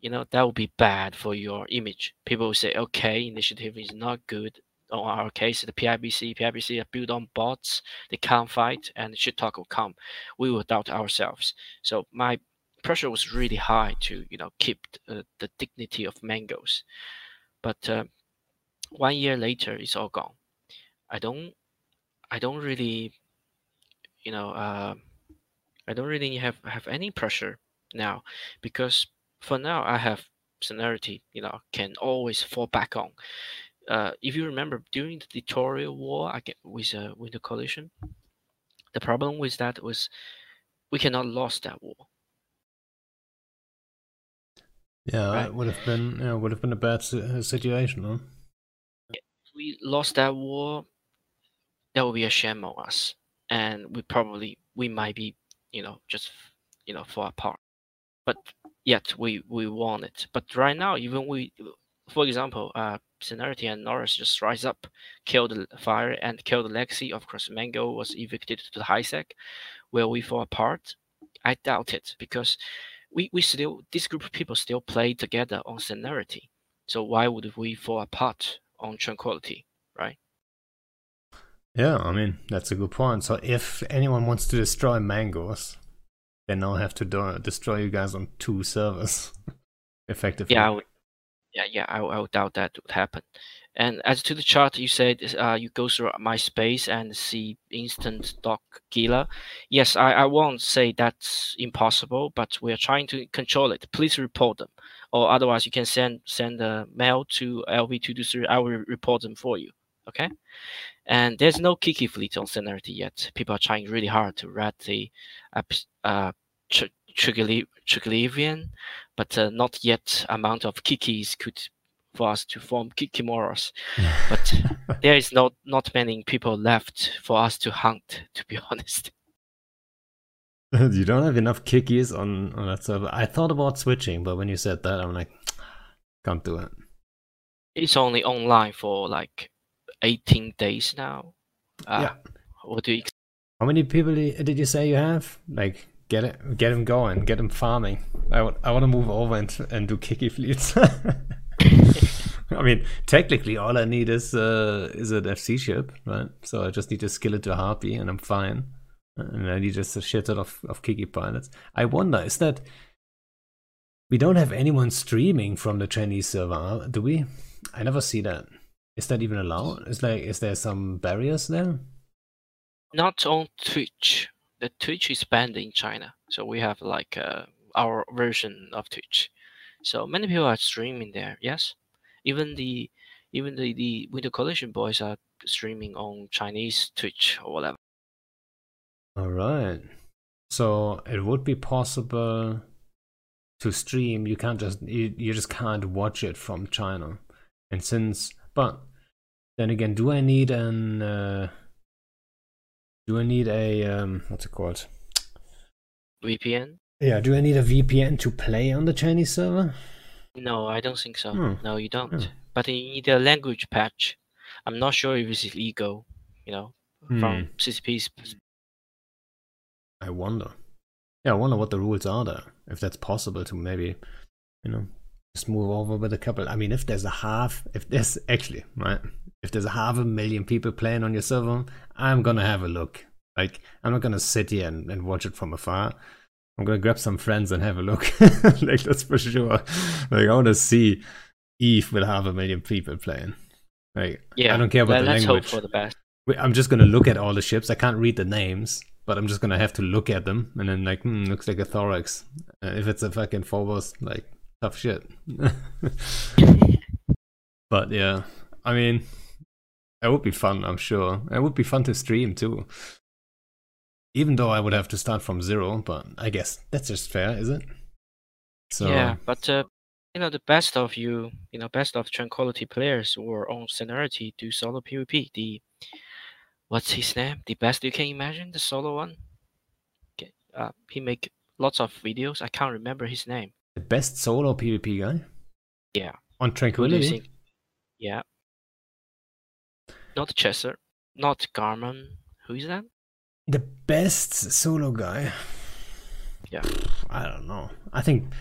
you know that will be bad for your image. People will say, okay, initiative is not good. On our case, the PIBC, PIBC are built on bots. They can't fight, and shit talk will come. We will doubt ourselves. So my pressure was really high to you know keep the, the dignity of mangoes. But uh, one year later, it's all gone. I don't, I don't really, you know, uh, I don't really have have any pressure now because for now I have Serenity, you know, can always fall back on. Uh, if you remember during the tutorial war I get with uh, with the coalition, the problem with that was we cannot lost that war. Yeah, right? it would have been yeah, would have been a bad uh, situation, huh? If we lost that war, that would be a shame on us, and we probably we might be, you know, just you know, fall apart but yet we we won it. But right now, even we, for example, uh, Serenity and Norris just rise up, kill the fire and kill the legacy. Of course, Mango was evicted to the high sec. Will we fall apart? I doubt it because we, we still this group of people still play together on Serenity. So why would we fall apart on Tranquility, right? Yeah, I mean that's a good point. So if anyone wants to destroy mangoes, they now have to do- destroy you guys on two servers, effectively. Yeah, I would, yeah, yeah. I, I would doubt that would happen. And as to the chart, you said uh, you go through my space and see instant doc Gila. Yes, I, I won't say that's impossible, but we are trying to control it. Please report them, or otherwise you can send send a mail to LV223. I will report them for you. Okay. And there's no Kiki fleet on Serenity yet. People are trying really hard to rat the uh, Triglavian, but uh, not yet amount of Kikis could us to form Kikimoras. but there is not not many people left for us to hunt, to be honest. you don't have enough Kikis on, on that server. I thought about switching, but when you said that, I'm like, can't do it. It's only online for like 18 days now. Uh, yeah. What do you? How many people did you say you have? Like, get it, get him going, get him farming. I, w- I want to move over and and do Kiki fleets. I mean, technically, all I need is uh, is an FC ship, right? So I just need to skill it to Harpy, and I'm fine. And I need just a shit ton of, of Kiki pilots. I wonder, is that we don't have anyone streaming from the Chinese server, do we? I never see that. Is that even allowed? Is like is there some barriers there? Not on Twitch. The Twitch is banned in China, so we have like uh, our version of Twitch. So many people are streaming there. Yes, even the even the the Winter Collision boys are streaming on Chinese Twitch or whatever. All right. So it would be possible to stream. You can't just you, you just can't watch it from China. And since but then again, do I need an uh, do I need a um, what's it called? VPN. Yeah, do I need a VPN to play on the Chinese server? No, I don't think so. Hmm. No, you don't. Hmm. But you need a language patch. I'm not sure if it's legal, you know, hmm. from CCP's. I wonder. Yeah, I wonder what the rules are there. If that's possible to maybe, you know, just move over with a couple. I mean, if there's a half, if there's actually, right, if there's a half a million people playing on your server, I'm gonna have a look. Like I'm not gonna sit here and, and watch it from afar. I'm gonna grab some friends and have a look. like that's for sure. Like I want to see Eve with half a million people playing. Like Yeah, I don't care about the let's language. hope for the best. I'm just gonna look at all the ships. I can't read the names, but I'm just gonna have to look at them and then like, hmm, looks like a thorax. Uh, if it's a fucking Phobos, like tough shit. but yeah, I mean, it would be fun. I'm sure it would be fun to stream too. Even though I would have to start from zero, but I guess that's just fair, is it? So Yeah, but uh, you know the best of you, you know, best of tranquility players or on Serenity do solo PvP. The what's his name? The best you can imagine, the solo one. Okay, uh, he make lots of videos. I can't remember his name. the best solo PvP guy Yeah, on who do you Tranquility. Yeah, not Chesser, not Garmon. Who is that? The best solo guy. Yeah. I don't know. I think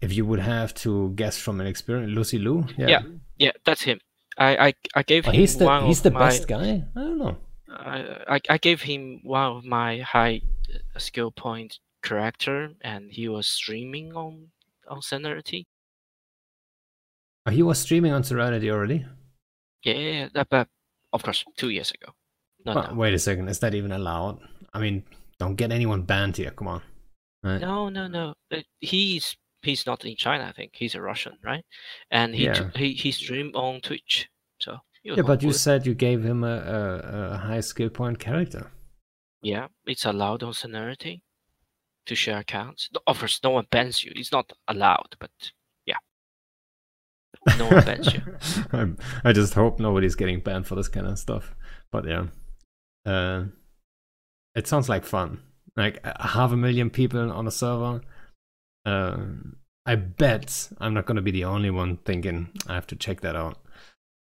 if you would have to guess from an experience, Lucy Lou. Yeah. Yeah, Yeah, that's him. I I, I gave Oh, him he's the one he's the my, best guy. I don't know. I, I I gave him one of my high uh, skill point character, and he was streaming on on Serenity. Oh, he was streaming on Serenity already. Yeah, yeah, yeah, that, but of course, two years ago. No, Well, Wait a second. Is that even allowed? I mean, don't get anyone banned here. Come on. Right? no, no, no. Uh, He's he's not in China. I think he's a Russian, right? And he Yeah. he he streamed on Twitch. So Yeah, but you good. said you gave him a, a, a high skill point character. yeah, it's allowed on Serenity to share accounts. Of course, no one bans you. It's not allowed, but yeah, no one bans you. I just hope nobody's getting banned for this kind of stuff. But yeah, uh, it sounds like fun. Like half a million people on a server. Uh, I bet I'm not going to be the only one thinking I have to check that out.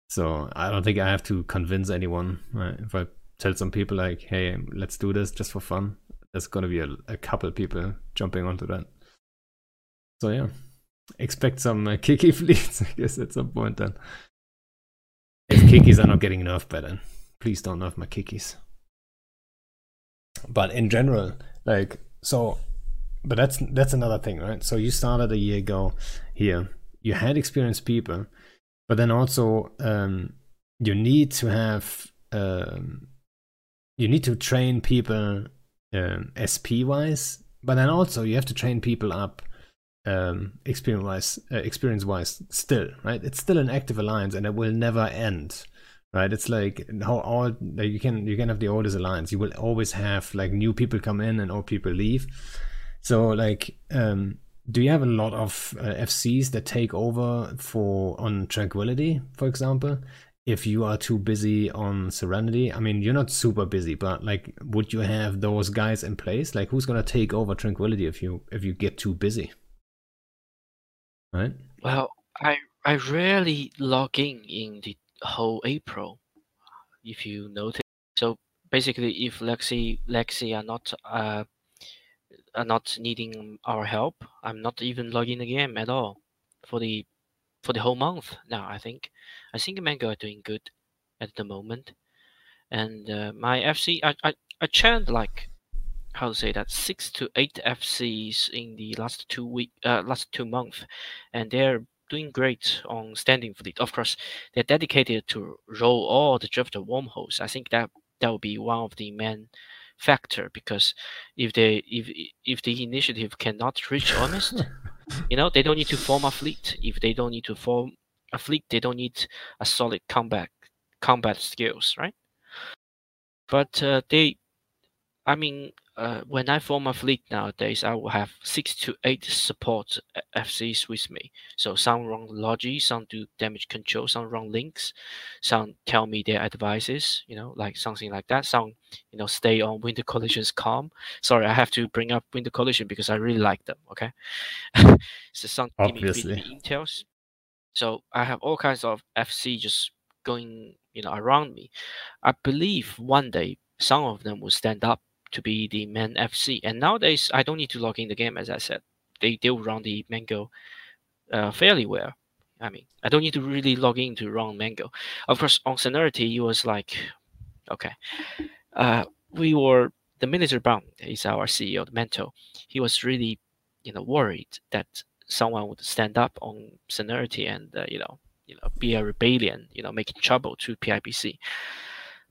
So I don't think I have to convince anyone. Right? If I tell some people like, "Hey, let's do this just for fun," there's going to be a, a couple people jumping onto that. So yeah, expect some uh, Kiki fleets, I guess, at some point then. If Kikis are not getting nerfed by then, please don't nerf my Kikis. But in general, like so, but that's that's another thing, right? So you started a year ago here. You had experienced people, but then also um, you need to have um, you need to train people um, SP wise, but then also you have to train people up um, experience wise, uh, experience wise. Still, right? It's still an active alliance, and it will never end, right? It's like how all like you can you can have the oldest alliance. You will always have like new people come in and old people leave. So like, um, do you have a lot of uh, FCs that take over for on Tranquility, for example? If you are too busy on Serenity, I mean, you're not super busy, but like, would you have those guys in place? Like, who's gonna take over Tranquility if you if you get too busy? Right? Well, I I rarely log in in the whole April, if you notice. So basically, if Lexi Lexi are not uh are not needing our help, I'm not even logging the game at all for the for the whole month now. I think I think Mango are doing good at the moment, and uh, my FC I I I churned like how to say that six to eight FCs in the last two week uh last two months, and they're doing great on standing fleet. Of course, they're dedicated to roll all the drifter wormholes. I think that that will be one of the main factor because if they if if the initiative cannot reach honest, you know they don't need to form a fleet. If they don't need to form a fleet, they don't need a solid combat combat skills, right? But uh, they, I mean, uh, when I form a fleet nowadays, I will have six to eight support uh, FCs with me. So some run logi, some do damage control, some run links, some tell me their advices, you know, like something like that. Some, you know, stay on Winter Collision's calm. Sorry, I have to bring up Winter Collision because I really like them. Okay, so some give me, Obviously. intels. So I have all kinds of FC just going, you know, around me. I believe one day some of them will stand up to be the main FC. And nowadays, I don't need to log in the game, as I said. They will run the Mango uh, fairly well. I mean, I don't need to really log in to run Mango. Of course, on Serenity, it was like, okay, uh, we were the military bound is our CEO, the mentor. He was really, you know, worried that someone would stand up on Serenity and uh, you know, you know, be a rebellion, you know, making trouble to PIBC.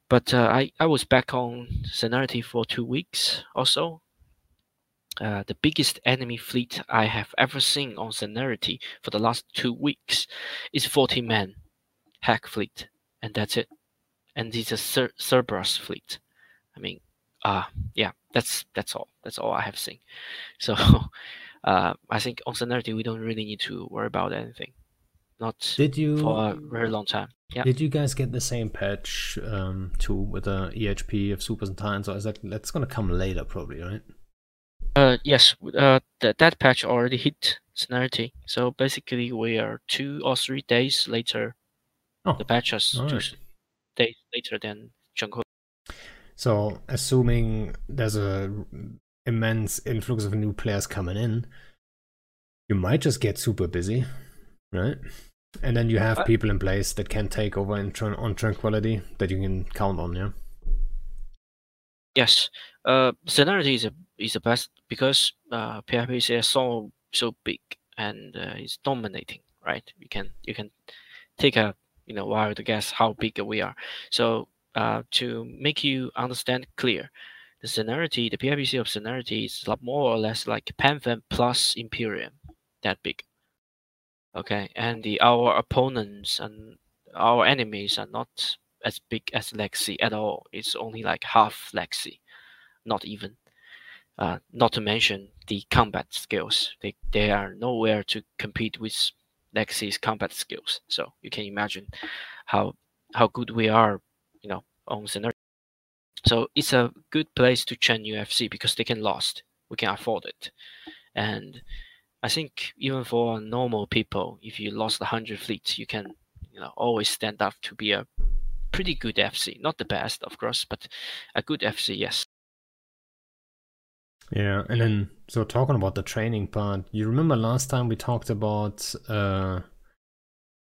But uh, I I was back on Serenity for two weeks or so. Uh, the biggest enemy fleet I have ever seen on Serenity for the last two weeks is 40 men, HAC fleet, and that's it. And it's a Cer- Cerberus fleet. I mean, uh yeah that's that's all that's all i have seen so uh i think on Serenity we don't really need to worry about anything not Did you for a very long time. Yeah. Did you guys get the same patch um, too with the EHP of Supers and Titans, or is that that's gonna come later probably, right? uh yes uh that, that patch already hit Serenity so basically we are two or three days later Oh, the patch is two days later than Junko. So assuming there's a immense influx of new players coming in, you might just get super busy, right? And then you have Uh, people in place that can take over in tran- on tranquility that you can count on, yeah. Yes, uh, Serenity is a is the best because uh, PIBC is so so big and uh, it's dominating, right? You can you can take a you know while to guess how big we are. So uh, to make you understand clear, the Serenity, the PIBC of Serenity is more or less like Pantheon plus Imperium, that big. Okay, and the our opponents and our enemies are not as big as Lexi at all. It's only like half Lexi, not even. Uh, not to mention the combat skills. They they are nowhere to compete with Lexi's combat skills. So you can imagine how how good we are, you know, on Serenity. So it's a good place to train UFC because they can lost. We can afford it, and I think even for normal people, if you lost a hundred fleets, you can you know always stand up to be a pretty good FC. Not the best, of course, but a good FC, yes. Yeah, and then so talking about the training part, you remember last time we talked about uh,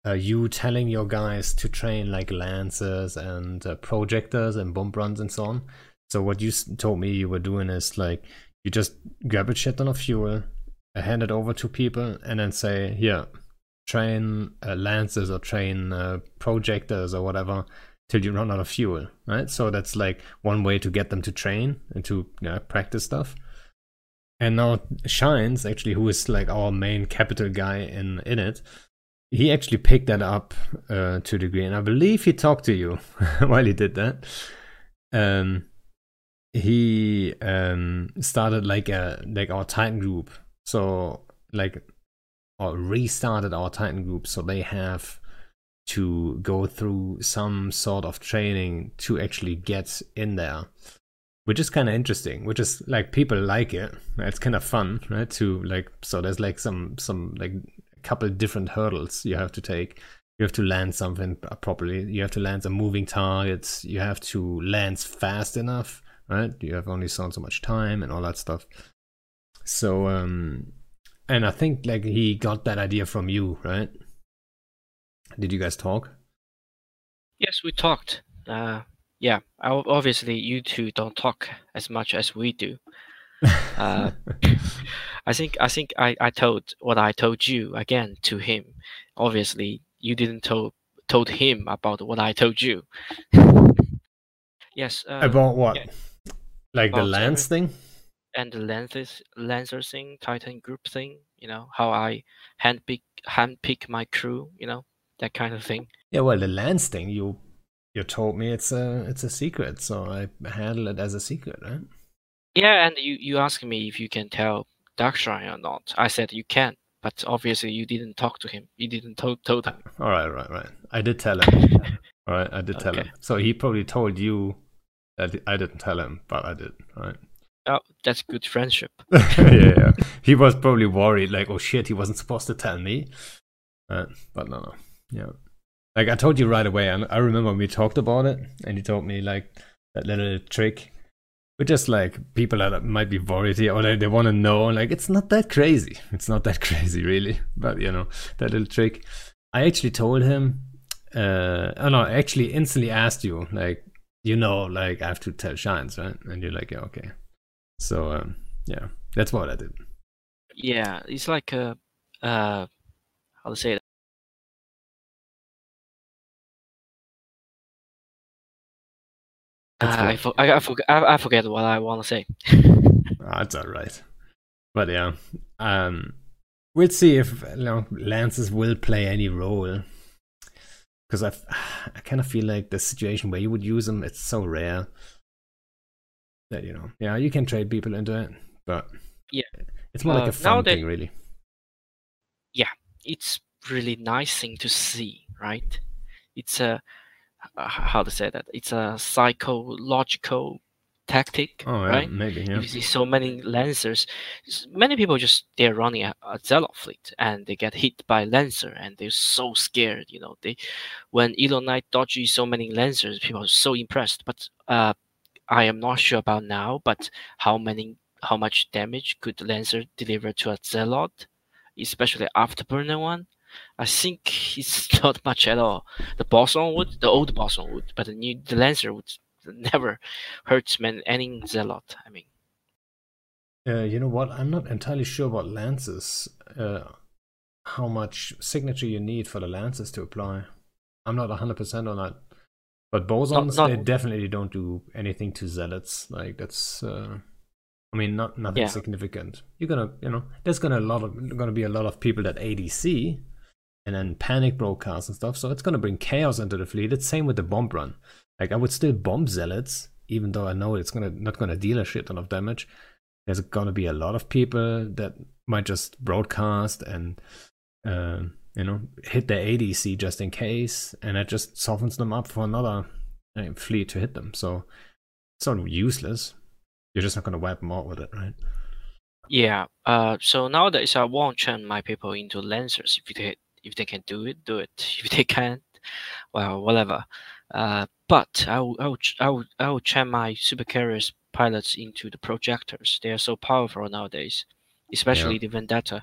uh you telling your guys to train like lancers and uh, projectors and bomb runs and so on. So what you told me you were doing is like you just grab a shit ton of fuel, uh, hand it over to people, and then say, "Here, train uh, lancers or train uh, projectors or whatever." Till you run out of fuel, right? So that's like one way to get them to train and to practice stuff. And now Shines, actually, who is like our main capital guy in in it, he actually picked that up uh, to a degree, and I believe he talked to you while he did that. Um, he um started like a like our Titan group, so like or restarted our Titan group, so they have to go through some sort of training to actually get in there which is kind of interesting which is like people like it. It's kind of fun right to like so there's like some some like a couple different hurdles you have to take. You have to land something properly. You have to land some moving targets. You have to land fast enough right? You have only so so much time and all that stuff so um and i think like he got that idea from you right did you guys talk Yes, we talked. Uh, yeah, obviously you two don't talk as much as we do. Uh, I think I think I, I told what I told you again to him. Obviously, you didn't told told him about what I told you. yes. Uh, about what yeah. like the About lance thing and the lenses lancer thing, Titan group thing. You know how I handpick handpick my crew. You know that kind of thing. Yeah, well, the lance thing you you told me it's a it's a secret, so I handle it as a secret, right? Yeah, and you you asked me if you can tell Darkshrine or not. I said you can, but obviously you didn't talk to him. You didn't told told him. Uh, all right, right, right. I did tell him. All right, I did tell Okay. him. So he probably told you that I didn't tell him, but I did. All right. Oh, that's good friendship. yeah, yeah. He was probably worried, like, oh shit, he wasn't supposed to tell me. Uh, but no, no. Yeah. Like I told you right away, and I remember we talked about it, and you told me like that little trick. But just like people that might be worried here, or they, they want to know, like it's not that crazy. It's not that crazy, really. But you know that little trick. I actually told him. Uh, oh no, I actually instantly asked you, like, you know, like I have to tell shines, right? And you're like, yeah, okay. So um, yeah, that's what I did. Yeah, it's like a uh, how to say it. Uh, I, for, I, I, forget, I, I forget what I want to say. That's all right. But yeah, um, we'll see if you know lances will play any role. Because I, I kind of feel like the situation where you would use them, it's so rare that you know, yeah, you can trade people into it, but yeah, it's more uh, like a fun thing, really. Yeah, it's really nice thing to see, right? It's a uh, how to say that? It's a psychological tactic, oh, yeah, right? Maybe, yeah. You see so many lancers. Many people just they're running a, a zealot fleet and they get hit by lancer and they're so scared. You know, they when Elon Knight dodges so many lancers, people are so impressed. But uh, I am not sure about now. But how many, how much damage could lancer deliver to a zealot, especially after afterburner one? I think it's not much at all. The boson would, the old boson would, but the new the lancer would never hurts man any zealot. I mean, uh, you know what? I'm not entirely sure about lances. Uh, how much signature you need for the lances to apply? I'm not 100 percent on that. But bosons, not, not, they definitely don't do anything to zealots. Like that's, uh, I mean, not nothing yeah. significant. You're gonna, you know, there's gonna a lot of gonna be a lot of people that ADC, and then panic broadcasts and stuff. So it's gonna bring chaos into the fleet. It's same with the bomb run. Like I would still bomb zealots, even though I know it's gonna not gonna deal a shit ton of damage. There's gonna be a lot of people that might just broadcast and uh, you know hit their ADC just in case, and it just softens them up for another uh, fleet to hit them. So it's not useless. You're just not gonna wipe them out with it, right? Yeah. Uh. So nowadays I won't turn my people into lancers if they if they can do it, do it. If they can't, well, whatever. Uh, but I will, I will, I will, I will turn my supercarriers pilots into the projectors. They are so powerful nowadays, especially yeah. the Vendetta.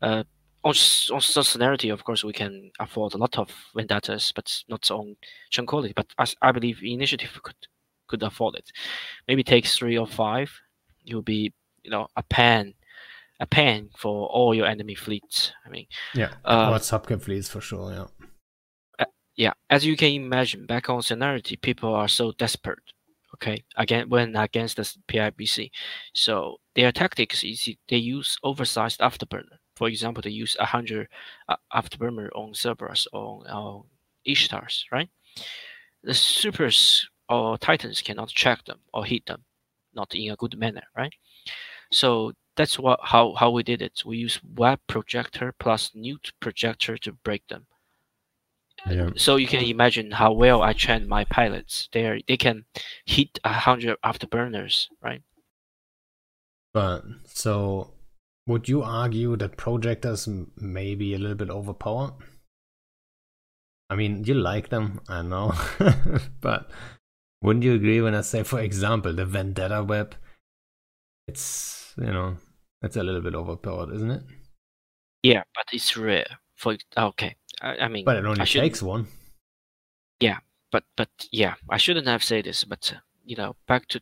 Uh, on, on Serenity, of course, we can afford a lot of Vendettas, but not on Tranquility. But I, I believe Initiative could could afford it. Maybe take three or five. It will be, you know, a pan, a pan for all your enemy fleets. I mean, yeah, uh, or subcap fleets for sure. Yeah yeah, as you can imagine, back on Serenity, people are so desperate. Okay, again when against the PIBC, so their tactics is they use oversized afterburner. For example, they use a hundred uh, afterburner on Cerberus or on Ishtars, right? The supers or titans cannot track them or hit them, not in a good manner, right? So that's what how how we did it. We use web projector plus neut projector to break them. Yeah. So you can imagine how well I train my pilots. They they can hit a hundred afterburners, right? But so, would you argue that projectors may be a little bit overpowered? I mean, you like them, I know, but wouldn't you agree when I say, for example, the Vendetta web? It's you know, it's a little bit overpowered, isn't it? Yeah, but it's rare. For okay, I, I mean, but it only takes one. Yeah, but but yeah, I shouldn't have said this, but uh, you know, back to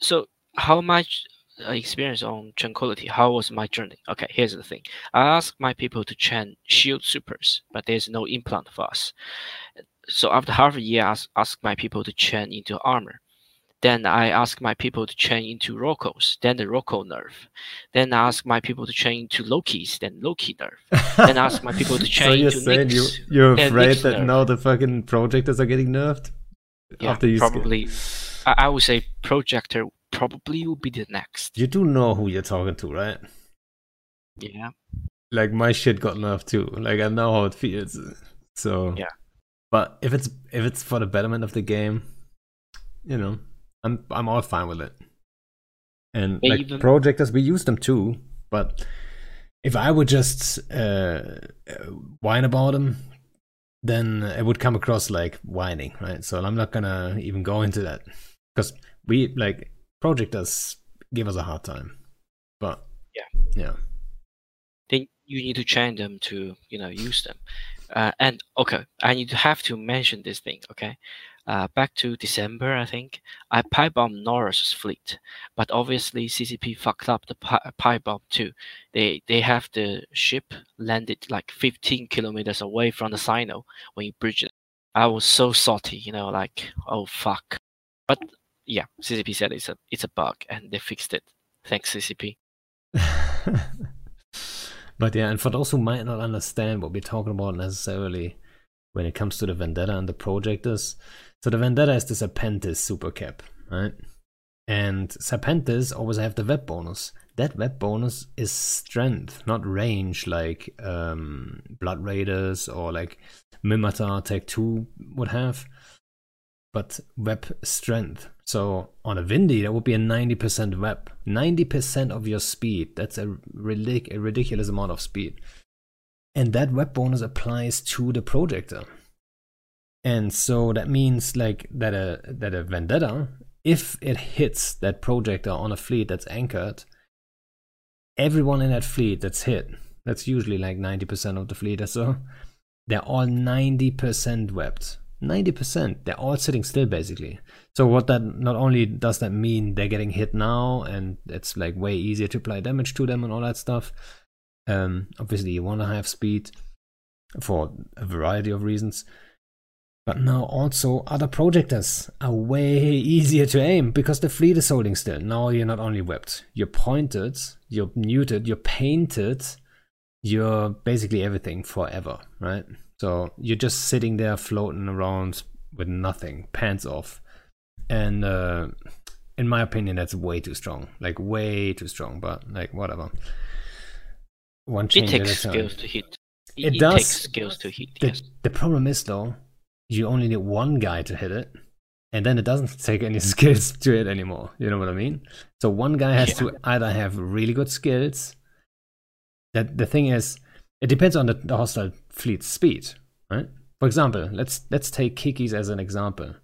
so how much Uh, experience on tranquility? How was my journey? Okay, here's the thing. I asked my people to chain shield supers, but there's no implant for us. So after half a year, I asked my people to chain into armor. Then I asked my people to chain into Rokos, then the Roko nerf. Then I asked my people to chain into Lokis, then Loki nerf. then I ask my people to chain so you're into saying you, you're afraid that nerf. now the fucking projectors are getting nerfed? Yeah, after you probably. I, I would say projector probably will be the next. You do know who you're talking to, right? Yeah. Like my shit got nerfed too. Like I know how it feels. So yeah. But if it's if it's for the betterment of the game, you know, I'm I'm all fine with it. And like even... projectors, we use them too. But if I would just uh, whine about them, then it would come across like whining, right? So I'm not gonna even go into that because we like projectors give us a hard time. But yeah, yeah. Then you need to train them to you know use them. Uh, and okay, I need to have to mention this thing. Okay, uh, back to December, I think, I pipe bombed Norris's fleet, but obviously CCP fucked up the pipe bomb too. They they have the ship landed like 15 kilometers away from the Cyno when you bridge it. I was so salty, you know, like oh fuck. But yeah, CCP said it's a it's a bug and they fixed it. Thanks CCP. but yeah, and for those who might not understand what we're talking about necessarily when it comes to the Vendetta and the projectors, so the Vendetta is the Serpentis super cap, right? And Serpentis always have the web bonus. That web bonus is strength, not range like um, Blood Raiders or like Minmatar Tech 2 would have, but web strength. So on a Windy, that would be a 90% web. 90% of your speed. That's a, ridic- a ridiculous amount of speed. And that web bonus applies to the projector. And so that means like that a that a vendetta, if it hits that projector on a fleet that's anchored, everyone in that fleet that's hit, that's usually like 90% of the fleet or so, they're all 90% webbed. 90%. They're all sitting still basically. So what that not only does that mean they're getting hit now and it's like way easier to apply damage to them and all that stuff. Um, obviously you want to have speed for a variety of reasons. But now also other projectors are way easier to aim because the fleet is holding still. Now you're not only webbed, you're pointed, you're neuted, you're painted, you're basically everything forever, right? So you're just sitting there floating around with nothing, pants off. And uh, in my opinion, that's way too strong. Like way too strong, but like whatever. One change it takes skills to hit. It, it does. takes skills to hit. The, yes. the problem is though, you only need one guy to hit it and then it doesn't take any skills to it anymore you know what i mean so one guy has yeah. to either have really good skills that the thing is it depends on the, the hostile fleet's speed right for example let's let's take kikis as an example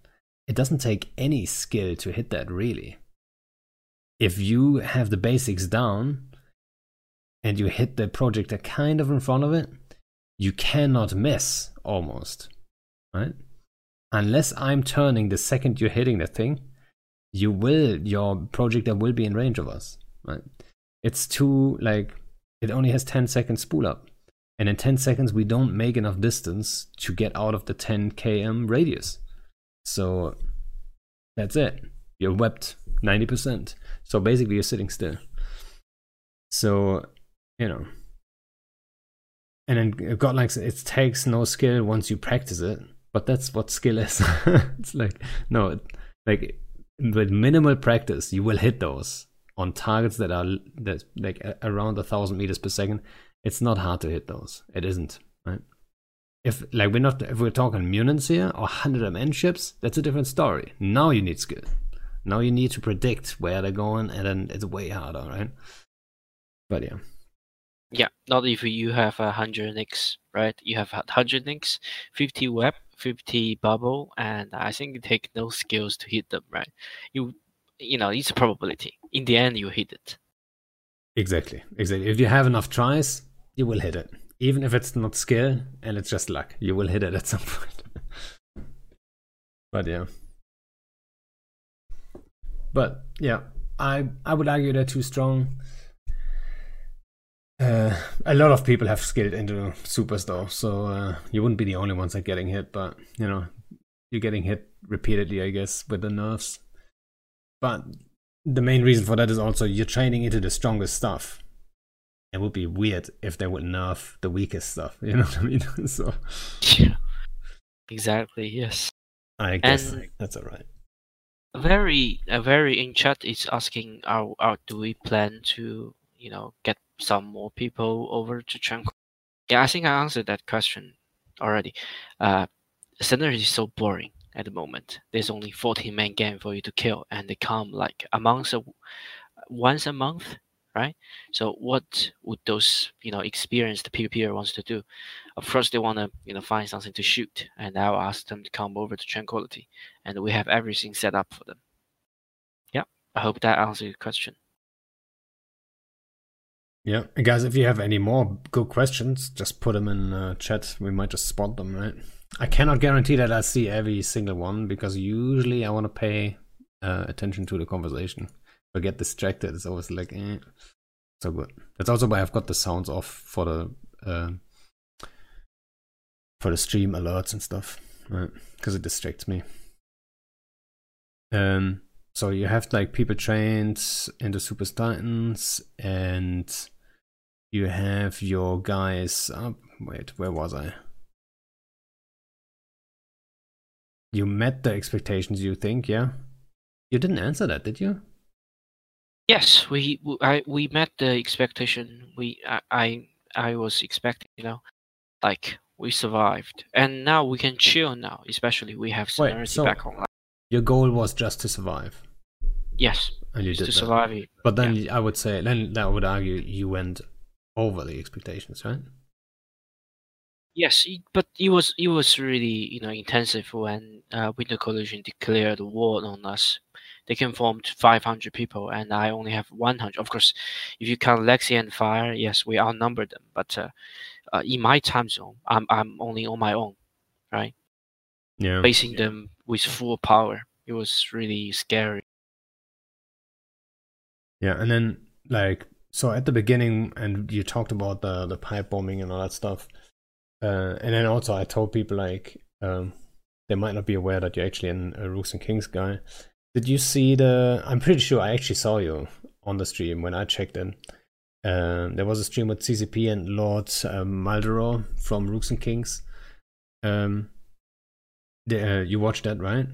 it doesn't take any skill to hit that really if you have the basics down and you hit the projector kind of in front of it you cannot miss almost right? Unless I'm turning the second you're hitting the thing, you will, your projector will be in range of us, right? It's too, like, it only has 10 seconds spool up. And in 10 seconds, we don't make enough distance to get out of the 10 km radius. So that's it. You're webbed 90%. So basically, you're sitting still. So, you know. And then God likes it takes no skill once you practice it but that's what skill is. it's like no, like with minimal practice, you will hit those on targets that are that like around a thousand meters per second. It's not hard to hit those. It isn't right. If like we're not if we're talking Munins here or hundred MN ships, that's a different story. Now you need skill. Now you need to predict where they're going, and then it's way harder, right? But yeah. Yeah, not if you have a hundred Nyx, right? You have hundred Nyx, fifty web, 50 bubble and I think you take no skills to hit them, right? You you know, it's a probability. In the end you hit it. Exactly. Exactly. If you have enough tries, you will hit it. Even if it's not skill and it's just luck, you will hit it at some point. but yeah. But yeah, I I would argue they're too strong. Uh, a lot of people have skilled into superstar, so uh, you wouldn't be the only ones that getting hit. But you know, you're getting hit repeatedly, I guess, with the nerfs. But the main reason for that is also you're training into the strongest stuff. It would be weird if they would nerf the weakest stuff. You know what I mean? so yeah, exactly. Yes. I guess and that's alright. Very, a very in chat is asking, "Are, are do we plan to, you know, get some more people over to Tranquil. Yeah, I think I answered that question already. Uh, Standard is so boring at the moment. There's only 14 man game for you to kill, and they come like a month, once a month, right? So what would those you know experienced PvPer wants to do? Of course, they want to you know find something to shoot, and I'll ask them to come over to Tranquility, and we have everything set up for them. Yeah, I hope that answers your question. Yeah, and guys, if you have any more good questions, just put them in uh, chat. We might just spot them, right? I cannot guarantee that I see every single one because usually I want to pay uh, attention to the conversation. I get distracted, it's always like, eh, so good. That's also why I've got the sounds off for the uh, for the stream alerts and stuff, right? Because it distracts me. Um, so you have like people trained in the Super Titans and you have your guys up. Wait, where was I? You met the expectations, you think, yeah? You didn't answer that, did you? Yes, we I we met the expectation. We I I, I was expecting, you know, like we survived, and now we can chill now. Especially we have Serenity so back online. Your goal was just to survive. Yes, and you did to that. survive it. But then yeah. I would say, then I would argue you went over the expectations, right? Yes, but it was it was really you know intensive when uh, Winter Coalition declared war on us. They can form 500 people, and I only have 100. Of course, if you count Legacy and Fire, yes, we outnumber them. But uh, uh, in my time zone, I'm I'm only on my own, right? Yeah. Facing them with full power, it was really scary. Yeah, and then like so at the beginning, and you talked about the the pipe bombing and all that stuff, uh, and then also I told people like um, they might not be aware that you're actually an, a Rooks and Kings guy. Did you see the? I'm pretty sure I actually saw you on the stream when I checked in. Um, there was a stream with CCP and Lord um, Maldoror from Rooks and Kings. Um, the, uh, you watched that, right?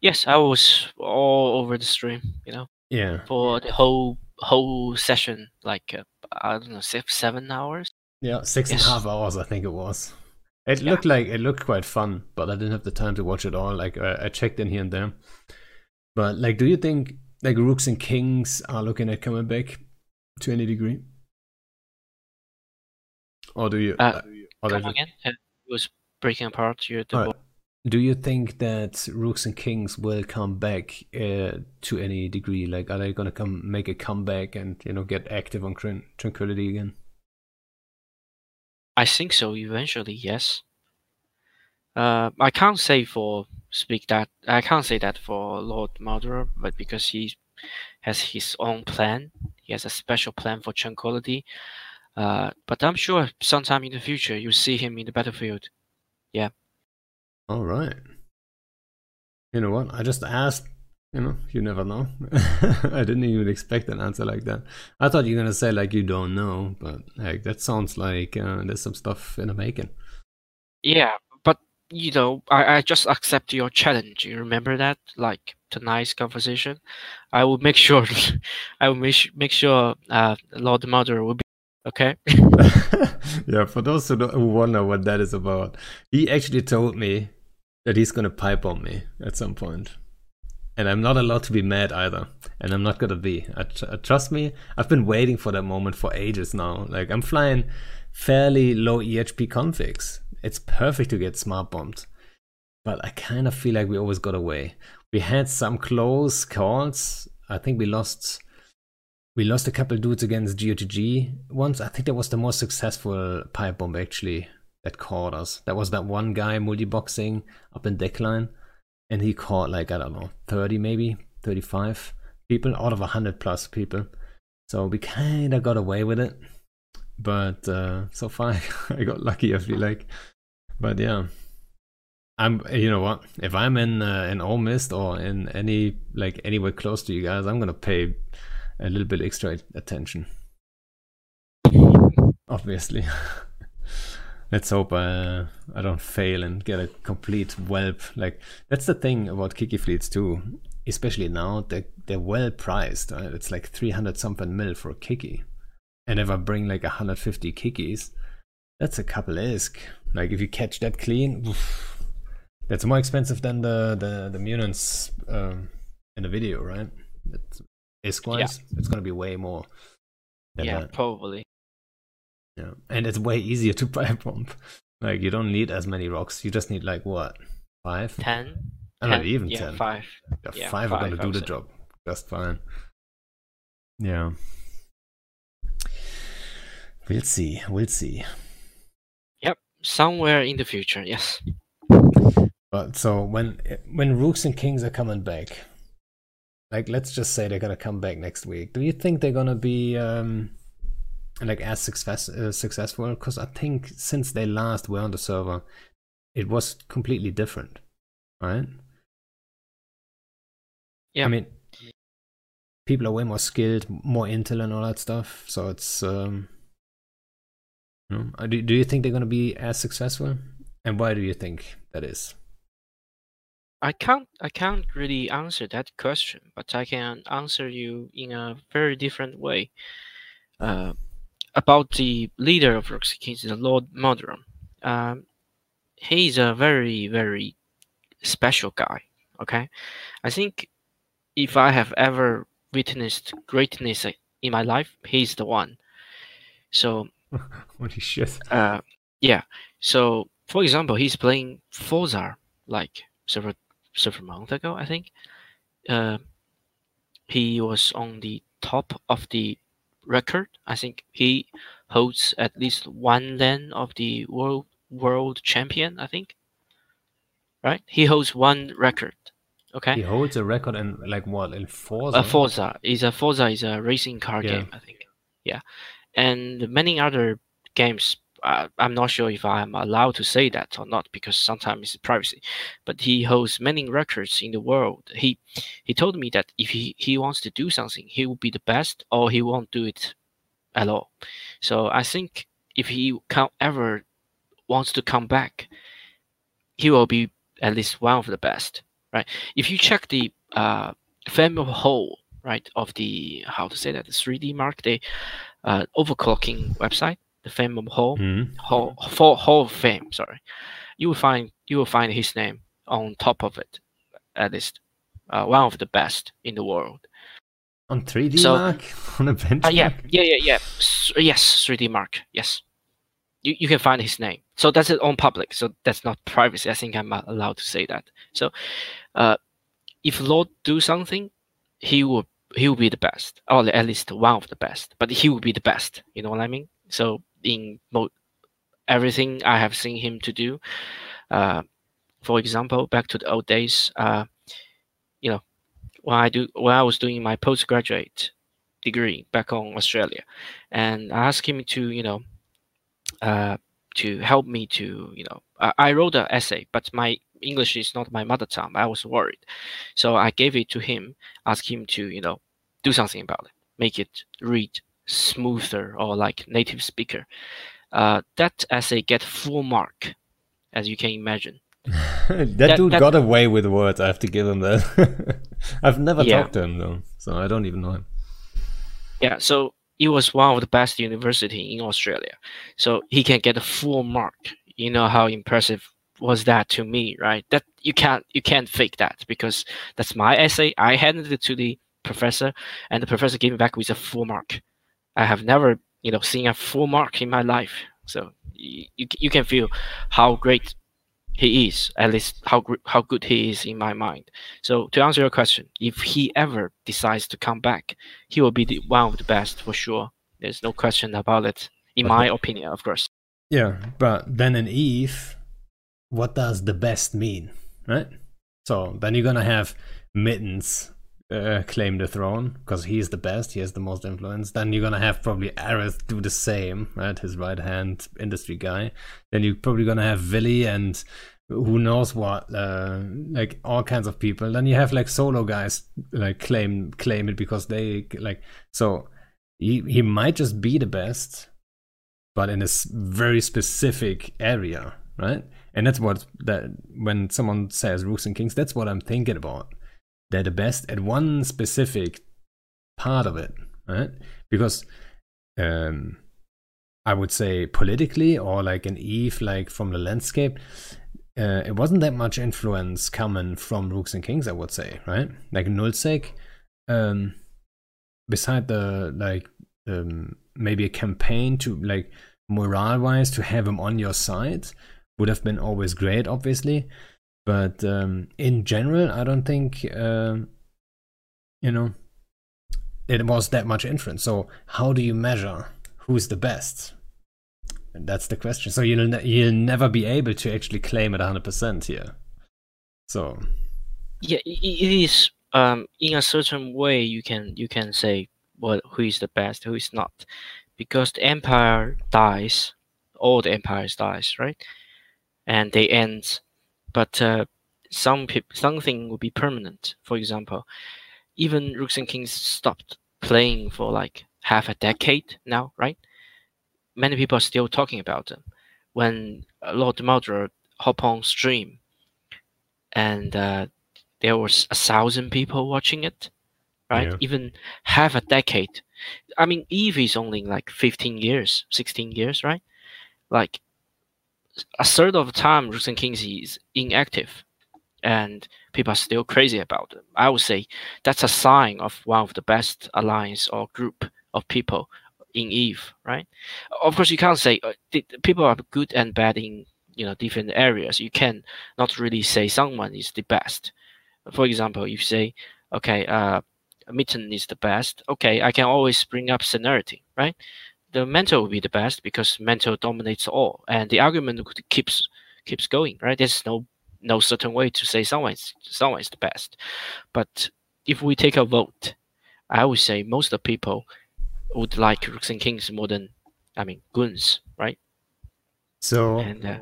Yes, I was all over the stream. You know. Yeah. For the whole whole session, like uh, I don't know, six, seven hours. Yeah, six yes. and a half hours, I think it was. It yeah. looked like it looked quite fun, but I didn't have the time to watch it all. Like uh, I checked in here and there. But like, do you think like Rooks and Kings are looking at coming back to any degree? Or do you? Uh, or come again? It was breaking apart. You right. Do you think that Rooks and Kings will come back uh, to any degree? Like, are they gonna come make a comeback and you know get active on Tranquility again? I think so. Eventually, yes. Uh, I can't say for speak that I can't say that for Lord Maldoror, but because he has his own plan, he has a special plan for tranquility. Uh, but I'm sure sometime in the future you'll see him in the battlefield. Yeah. All right. You know what? I just asked. You know, you never know. I didn't even expect an answer like that. I thought you were gonna say like you don't know, but like that sounds like uh, there's some stuff in the making. Yeah, but you know, I, I just accept your challenge. You remember that, like tonight's conversation. I will make sure. I will make make sure uh, Lord Mother will be okay. yeah, for those who, don't who wonder what that is about, he actually told me that he's gonna pipe on me at some point. And I'm not allowed to be mad either. And I'm not gonna be. I, I, uh, trust me, I've been waiting for that moment for ages now. Like I'm flying fairly low EHP configs. It's perfect to get smart bombed. But I kind of feel like we always got away. We had some close calls. I think we lost we lost a couple dudes against GOTG once. I think that was the most successful pipe bomb actually that caught us. That was that one guy multi-boxing up in Decklein, and he caught like I don't know, 30 maybe, 35 people out of 100 plus people. So we kind of got away with it, but uh, so far I got lucky. I feel like, but yeah, I'm. You know what? If I'm in uh, in Omist or in any like anywhere close to you guys, I'm gonna pay a little bit extra attention. Obviously. let's hope uh, I don't fail and get a complete whelp. Like that's the thing about Kiki fleets too, especially now they they're well priced. Right? It's like three hundred something mil for a Kiki, and if I bring like hundred fifty Kikis, that's a couple isk. Like if you catch that clean, oof, that's more expensive than the the the Munins um, in the video, right? Isk wise, yeah. it's gonna be way more. yeah, that. probably. Yeah, and it's way easier to buy a bomb. Like you don't need as many rocks. You just need like what, five? Ten. I not even yeah, ten. Five. Yeah, yeah five, five are gonna do the job just fine. Yeah. We'll see. We'll see. Yep, somewhere in the future, yes. But so when when Rooks and Kings are coming back, like let's just say they're gonna come back next week. Do you think they're gonna be um like as success uh, successful? Because I think since they last were on the server, it was completely different, right? Yeah. I mean, people are way more skilled, more intel and all that stuff. So it's um. You know, uh, do, do you think they're gonna be as successful? And why do you think that is? I can't I can't really answer that question, but I can answer you in a very different way. Uh, about the leader of Rooks and Kings, the Lord Maldoror. Um, he's a very very special guy. Okay, I think if I have ever witnessed greatness in my life, he's the one. So Holy shit! uh, yeah. So for example, he's playing Forza like several several months ago, I think. Uh, he was on the top of the record. I think he holds at least one LAN of the world world champion. I think. Right, he holds one record. Okay. He holds a record in like what in Forza? Uh, Forza is a Forza is a racing car Yeah. game, I think. Yeah, and many other games. Uh, I'm not sure if I'm allowed to say that or not because sometimes it's privacy. But he holds many records in the world. He he told me that if he, he wants to do something, he will be the best, or he won't do it at all. So I think if he can ever wants to come back, he will be at least one of the best, right? If you check the uh, fame of whole, right, of the how to say that the 3D mark, the uh, overclocking website, the fame of whole, Mhm. hall, for hall of fame, sorry, you will find you will find his name on top of it, at least uh, one of the best in the world. On 3D So- mark on a bench. Uh, yeah, yeah, yeah, yeah. S- yes, 3D Mark. Yes, you you can find his name. So that's it on public. So that's not privacy. I think I'm allowed to say that. So, uh, if Lord do something, he will he will be the best, or at least one of the best. But he will be the best. You know what I mean? So in mo- everything I have seen him to do, uh, for example, back to the old days, uh, you know, when I do when I was doing my postgraduate degree back on Australia, and I asked him to you know uh, to help me to you know I, I wrote an essay, but my English is not my mother tongue. I was worried, so I gave it to him, asked him to you know do something about it, make it read smoother or like native speaker. Uh, that essay get full mark, as you can imagine. that, That- dude that- got away with words. I have to give him that. I've never Yeah. talked to him though, so I don't even know him. Yeah, so it was one of the best university in Australia. So he can get a full mark. You know how impressive was that to me, right? That you can't you can't fake that because that's my essay. I handed it to the professor, and the professor gave me back with a full mark. I have never you know seen a full mark in my life. So you you, can feel how great he is, at least how how good he is in my mind. So to answer your question, if he ever decides to come back, he will be the, one of the best for sure. There's no question about it, in But my opinion, of course. Yeah, but then in Eve, what does the best mean, right? So then you're gonna have Mittens uh, claim the throne because he's the best, he has the most influence. Then you're gonna have probably Aryth do the same, right? His right hand industry guy. Then you're probably gonna have Vily and who knows what, uh, like all kinds of people. Then you have like solo guys like claim claim it because they like so. He, he might just be the best, but in a very specific area, right? And that's what that when someone says Rooks and Kings, that's what I'm thinking about. They're the best at one specific part of it, right? Because um, I would say politically or like an Eve, like from the landscape, uh, it wasn't that much influence coming from Rooks and Kings, I would say, right? Like Nullsec, um, beside the like um, maybe a campaign to like morale wise to have him on your side would have been always great, obviously. But um, in general, I don't think um you know it was that much influence. So how do you measure who's the best? that's the question. So you'll ne- you'll never be able to actually claim it 100% here. So yeah, it, it is um in a certain way you can you can say what who is the best, who is not, because the empire dies, all the empires dies, right, and they end, but uh, some people something will be permanent. For example, even Rooks and Kings stopped playing for like half a decade now, right? Many people are still talking about them. When Lord Maldoror hop on stream, and uh, there was a thousand people watching it, right? Yeah. Even half a decade. I mean, Eve is only like 15 years, 16 years, right? Like a third of the time, Rooks and Kings is inactive, and people are still crazy about it. I would say that's a sign of one of the best alliance or group of people in Eve, right? Of course, you can't say uh, people are good and bad in you know different areas. You can not really say someone is the best. For example, if you say, okay, uh, Mitten is the best, okay, I can always bring up Serenity, right? The mentor will be the best because mentor dominates all, and the argument keeps keeps going, right? There's no no certain way to say someone's someone's the best. But if we take a vote, I would say most of the people would like Rooks and Kings more than I mean goons, right? so And uh,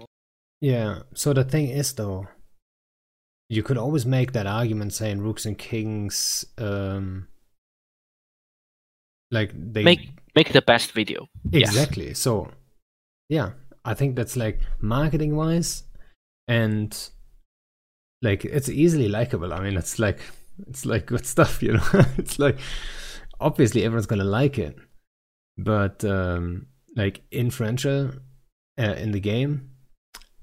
yeah. So the thing is though, you could always make that argument saying Rooks and Kings, um, like they make make the best video. Yes. Exactly. So, yeah, I think that's like marketing wise, and like it's easily likable. I mean, it's like it's like good stuff, you know. it's like obviously everyone's gonna like it, but um, like influential uh, in the game,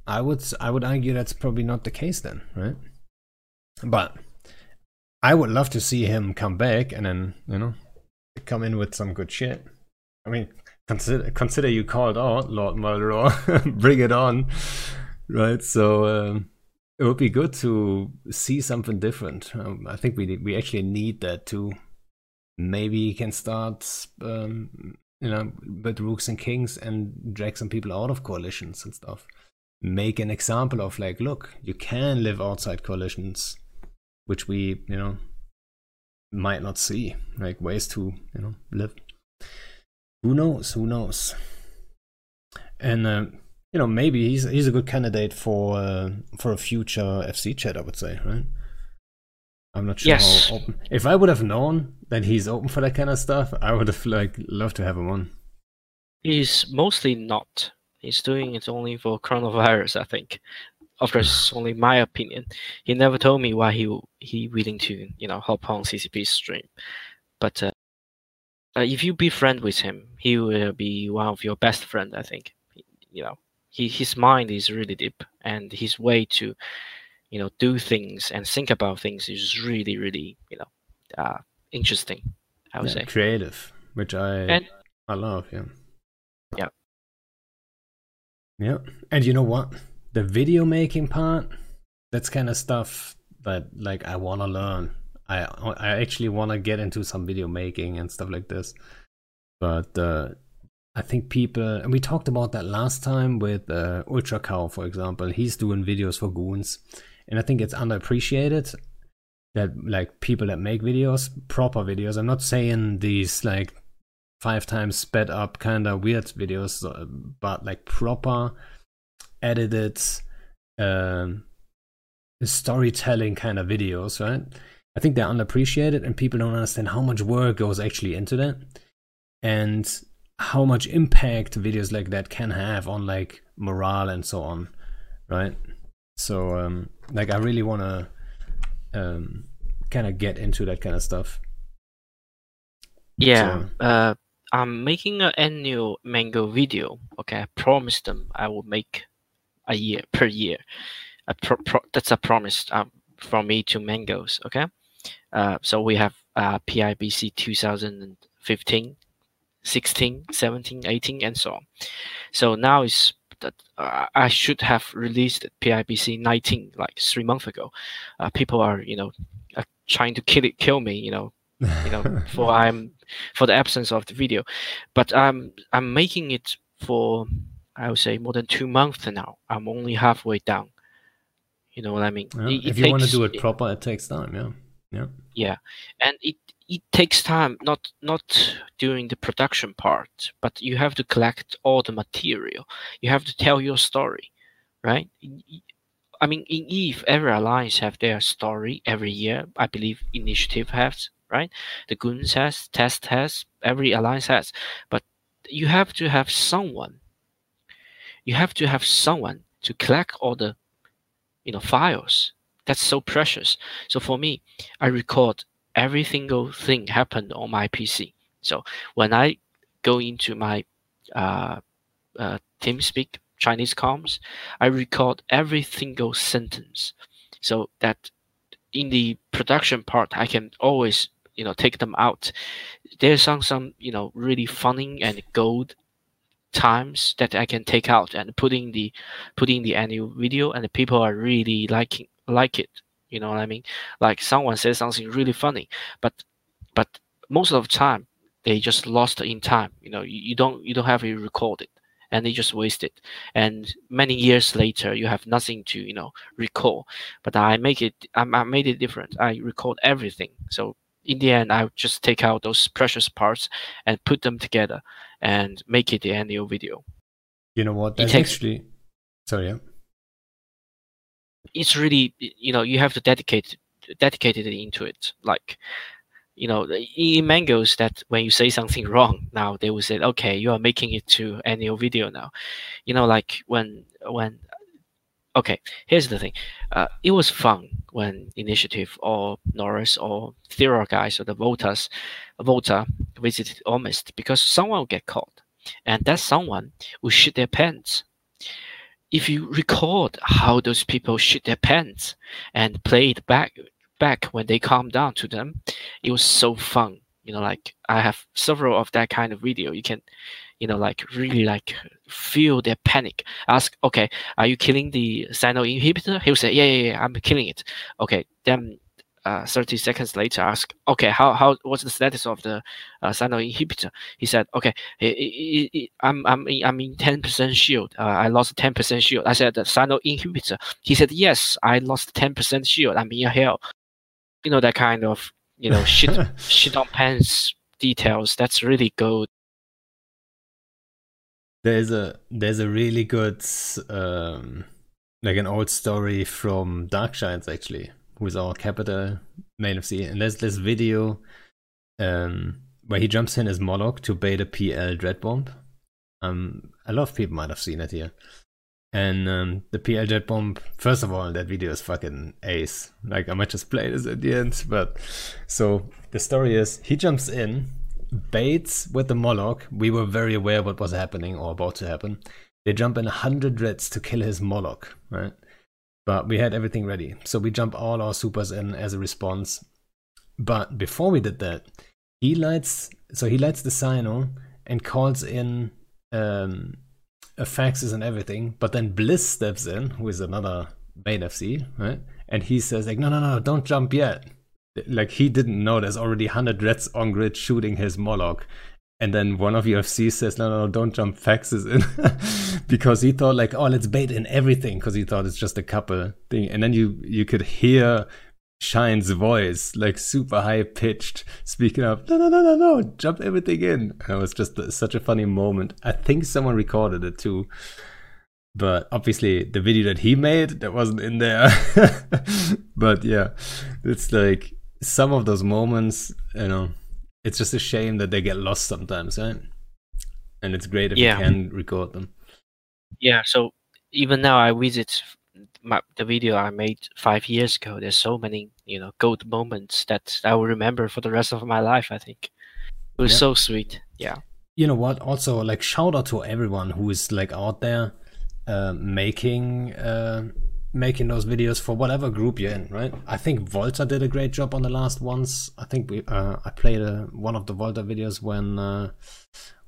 I would i would argue that's probably not the case then, right? But I would love to see him come back and then you know come in with some good shit. I mean, consider consider you called out Lord Maldoror, bring it on, right? So um, it would be good to see something different. Um, I think we we actually need that too. Maybe can start, um, you know, with Rooks and Kings and drag some people out of coalitions and stuff. Make an example of like, look, you can live outside coalitions, which we, you know, might not see, like ways to, you know, live who knows who knows and uh, you know maybe he's he's a good candidate for uh, for a future fc chat i would say right i'm not sure Yes. how open if i would have known that he's open for that kind of stuff i would have like loved to have him on He's mostly not. He's doing it only for coronavirus, I think. Of course, it's only my opinion. He never told me why he he willing to you know hop on CCP stream. But uh, uh, if you be friend with him, he will be one of your best friend. I think. You know, he his mind is really deep, and his way to you know do things and think about things is really really you know uh, interesting. I would Yeah, say. creative which i And i love yeah Yeah. yeah and you know what the video making part that's kind of stuff that like i want to learn. I i actually want to get into some video making and stuff like this. But uh i think people and we talked about that last time with uh, ultra cow for example. He's doing videos for goons. And i think it's underappreciated that like people that make videos proper videos. I'm not saying these like five times sped up kind of weird videos uh, but like proper edited um storytelling kind of videos right? I think they're underappreciated and people don't understand how much work goes actually into that and how much impact videos like that can have on like morale and so on right? So um like i really want to um kind of get into that kind of stuff. Yeah, So- uh, I'm making an annual Mango video. Okay, I promised them I will make a year per year. I pro- pro- that's a promise um, from me to Mangoes. Okay, uh, so we have uh, PIBC 2015, 16, 17, 18, and so on. So now is that uh, I should have released PIBC 19 like three months ago. Uh, people are you know uh, trying to kill it, kill me. You know you know for I'm for the absence of the video, but I'm I'm making it for I would say more than two months now. I'm only halfway down. You know what I mean? Yeah, It- it if you want to do it proper, it takes time. Yeah, yeah. yeah and it it takes time not not during the production part but you have to collect all the material you have to tell your story right I mean in eve every alliance have their story every year i believe initiative has right the goons has test has every alliance has but you have to have someone you have to have someone to collect all the you know files that's so precious so for me I record every single thing happened on my PC. So when I go into my uh, uh, TeamSpeak Chinese comms, I record every single sentence, so that in the production part I can always you know take them out. There's some some you know really funny and gold times that I can take out and put in the put in the annual video, and the people are really liking like it. You know what I mean? like someone says something really funny but but most of the time they just lost in time you know you, you don't you don't have it recorded and they just waste it and many years later you have nothing to you know recall but i make it i, I made it different i record everything so in the end i just take out those precious parts and put them together and make it the annual video You know what? It That's takes- actually. Sorry. Yeah. it's really you know you have to dedicate dedicated into it like you know in mangoes that when you say something wrong now they will say okay you are making it to annual video now you know like when when okay here's the thing uh, it was fun when initiative or norris or Thera guys or the voters, vota visited Omist because someone will get caught and that someone will shit their pants if you record how those people shit their pants and play it back back when they calm down to them, it was so fun. You know, like I have several of that kind of video. You can, you know, like really like feel their panic. Ask, okay, are you killing the cyno inhibitor? He'll say, yeah, yeah, yeah, I'm killing it. Okay, then uh, 30 seconds later, ask, okay, how, how what's the status of the uh, cyno inhibitor? He said, okay, i i i I'm I'm in- I'm in 10% shield. Uh, I lost 10% shield. I said the cyno inhibitor. He said, yes, I lost 10% shield. I'm in hell. You know that kind of you know shit shit on pants details. That's really gold. There's a there's a really good um like an old story from Dark Giants actually, who's our capital main FC, and there's this video um where he jumps in as Moloch to bait a PL dread bomb. Um a lot of people might have seen it here. And um, the PL dread bomb, first of all, that video is fucking ace. Like, I might just play this at the end. But so the story is he jumps in, baits with the Moloch. We were very aware what was happening or about to happen. They jump in 100 Reds to kill his Moloch, right? But we had everything ready. So we jump all our supers in as a response. But before we did that, he lights, so he lights the cyno and calls in um, a faxes and everything. But then Bliss steps in, who is another main FC, right? And he says, like, no, no, no, don't jump yet. Like, he didn't know there's already 100 Reds on grid shooting his Moloch. And then one of UFC says, no, no, no, don't jump faxes in. because he thought, like, oh, let's bait in everything. Because he thought it's just a couple thing. And then you, you could hear Shine's voice, like super high pitched, speaking up, no, no, no, no, no, jump everything in. And it was just such a funny moment. I think someone recorded it too. But obviously, the video that he made, that wasn't in there. but yeah, it's like some of those moments, you know, it's just a shame that they get lost sometimes, right? And it's great if Yeah. you can record them. Yeah. So even now, I visit my, the video I made five years ago. There's so many you know gold moments that I will remember for the rest of my life. I think it was Yeah. so sweet. Yeah. you know what also like shout out to everyone who is like out there uh, making uh, making those videos for whatever group you're in right? I think volta did a great job on the last ones. I think we uh, i played uh, one of the volta videos when uh,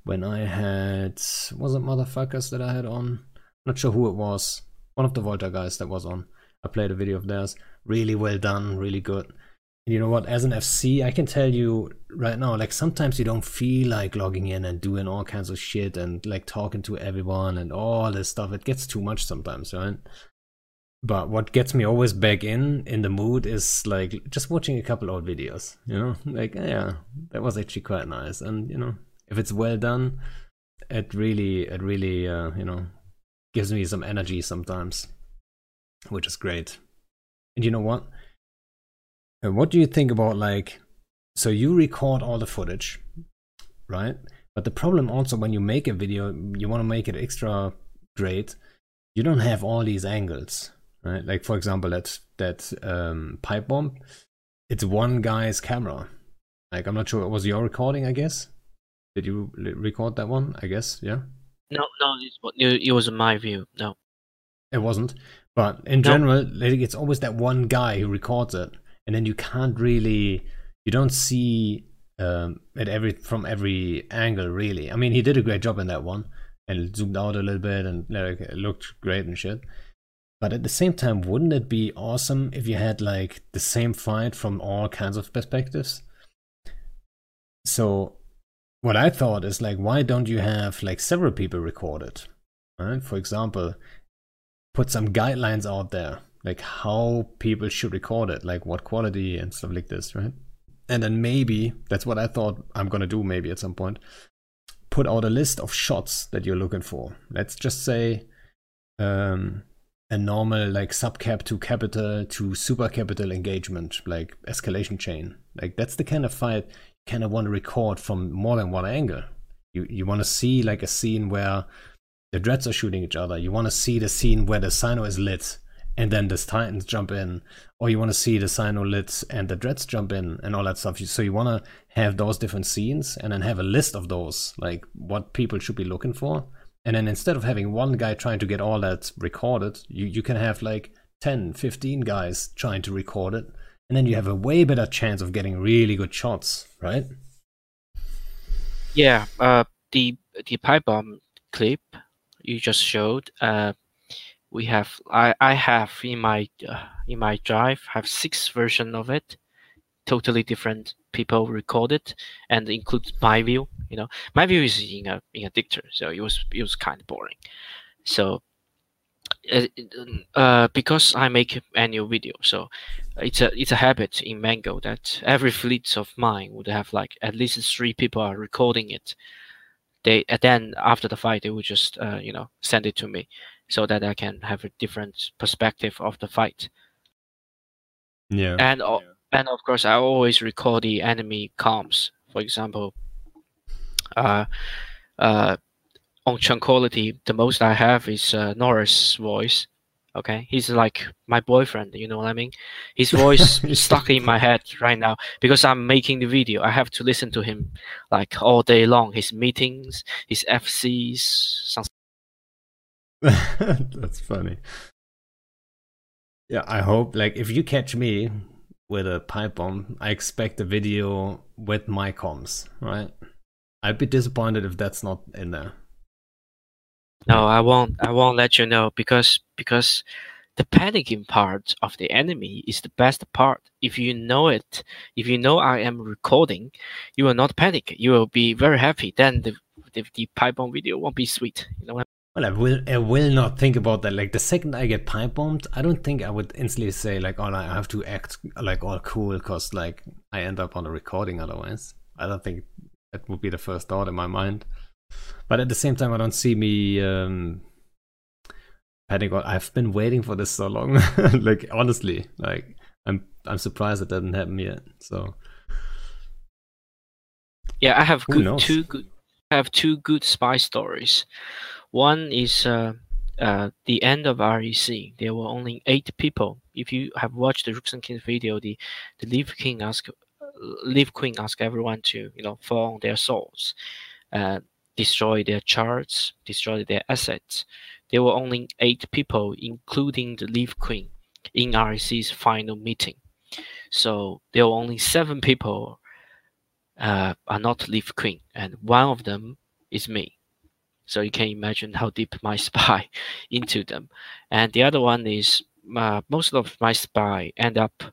when i had was it motherfuckers that i had on? Not sure who it was. One of the volta guys that was on. I played a video of theirs. Really well done really good. And you know what? As an FC, I can tell you right now, like sometimes you don't feel like logging in and doing all kinds of shit and like talking to everyone and all this stuff. It gets too much sometimes, right? But what gets me always back in in the mood is like just watching a couple old videos. You know, like yeah, that was actually quite nice. And you know, if it's well done, it really, it really, uh, you know, gives me some energy sometimes, which is great. And you know what? And what do you think about like so you record all the footage, right? But the problem also when you make a video, you want to make it extra great. You don't have all these angles, right? Like for example, that that um, pipe bomb, it's one guy's camera. Like I'm not sure. It was your recording? I guess. Did you record that one? I guess. Yeah. No, no, it was my view. No, it wasn't. But in no. general, it's always that one guy who records it and then you can't really you don't see um, at every from every angle really. I mean, he did a great job in that one and zoomed out a little bit and like, looked great and shit. But at the same time, wouldn't it be awesome if you had like the same fight from all kinds of perspectives? So, what I thought is like, why don't you have like several people record it? Right? For example, put some guidelines out there like how people should record it, like what quality and stuff like this, right? And then maybe that's what I thought I'm gonna do maybe at some point. Put out a list of shots that you're looking for. Let's just say um, a normal like subcap to capital to super capital engagement, like escalation chain. Like that's the kind of fight you kind of want to record from more than one angle. You you want to see like a scene where the dreads are shooting each other. You want to see the scene where the cyno is lit and then the Titans jump in, or you want to see the cyno lit and the Dreads jump in and all that stuff. So you want to have those different scenes and then have a list of those, like what people should be looking for. And then instead of having one guy trying to get all that recorded, you, you can have like 10, 15 guys trying to record it. And then you have a way better chance of getting really good shots, right? Yeah, uh, the the pipe bomb clip you just showed, uh, we have I, I have in my uh, in my drive have six version of it totally different people recorded and includes my view you know my view is in a in a Dictor so it was it was kind of boring so uh, uh, because I make annual video, so it's a it's a habit in Mango that every fleet of mine would have like at least three people are recording it. They and then after the fight, they would just uh, you know send it to me so that I can have a different perspective of the fight. Yeah. And yeah. and of course, I always record the enemy comms. For example, uh, uh, on tranquility, the most I have is uh, Norris' voice. Okay, he's like my boyfriend. You know what I mean? His voice stuck in my head right now because I'm making the video. I have to listen to him like all day long. His meetings, his FCs, That's funny. Yeah, I hope like if you catch me with a pipe bomb, I expect a video with my comms, right? I'd be disappointed if that's not in there. No, I won't. I won't let you know because because the panicking part of the enemy is the best part. If you know it, if you know I am recording, you will not panic. You will be very happy. Then the the, the pipe bomb video won't be sweet. You know what well, I will. I will not think about that. Like the second I get pipe bombed, I don't think I would instantly say like, "Oh, I have to act like all cool," because like I end up on a recording otherwise. I don't think that would be the first thought in my mind. But at the same time, I don't see me um, panicking. I've been waiting for this so long. like honestly, like I'm I'm surprised it didn't happen yet. So yeah, I have good, two good. I have two good spy stories. One is uh, uh, the end of REC. There were only eight people. If you have watched the Rooks and Kings video, the the Leaf King asked, Leaf Queen asked everyone to you know fall on their swords, uh, destroy their charts, destroy their assets. There were only eight people, including the Leaf Queen, in REC's final meeting. So there were only seven people uh, are not Leaf Queen, and one of them is me. So you can imagine how deep my spy into them. And the other one is uh, most of my spy end up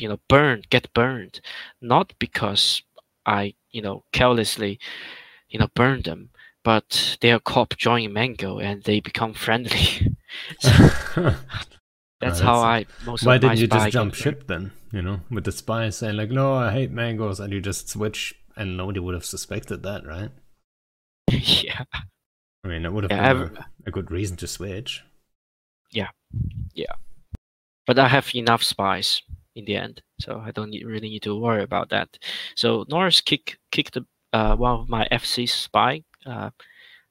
you know burned get burned not because i you know carelessly you know burn them but they are cop joining mango and they become friendly. So that's, how i most why didn't you just jump ship then you know with the spy saying like no i hate mangoes and you just switch and nobody would have suspected that right? Yeah. I mean that would have Yeah, been a, a good reason to switch. Yeah. Yeah. but I have enough spies in the end, so I don't need, really need to worry about that. So Norris kick, kicked uh, one of my FC spy uh,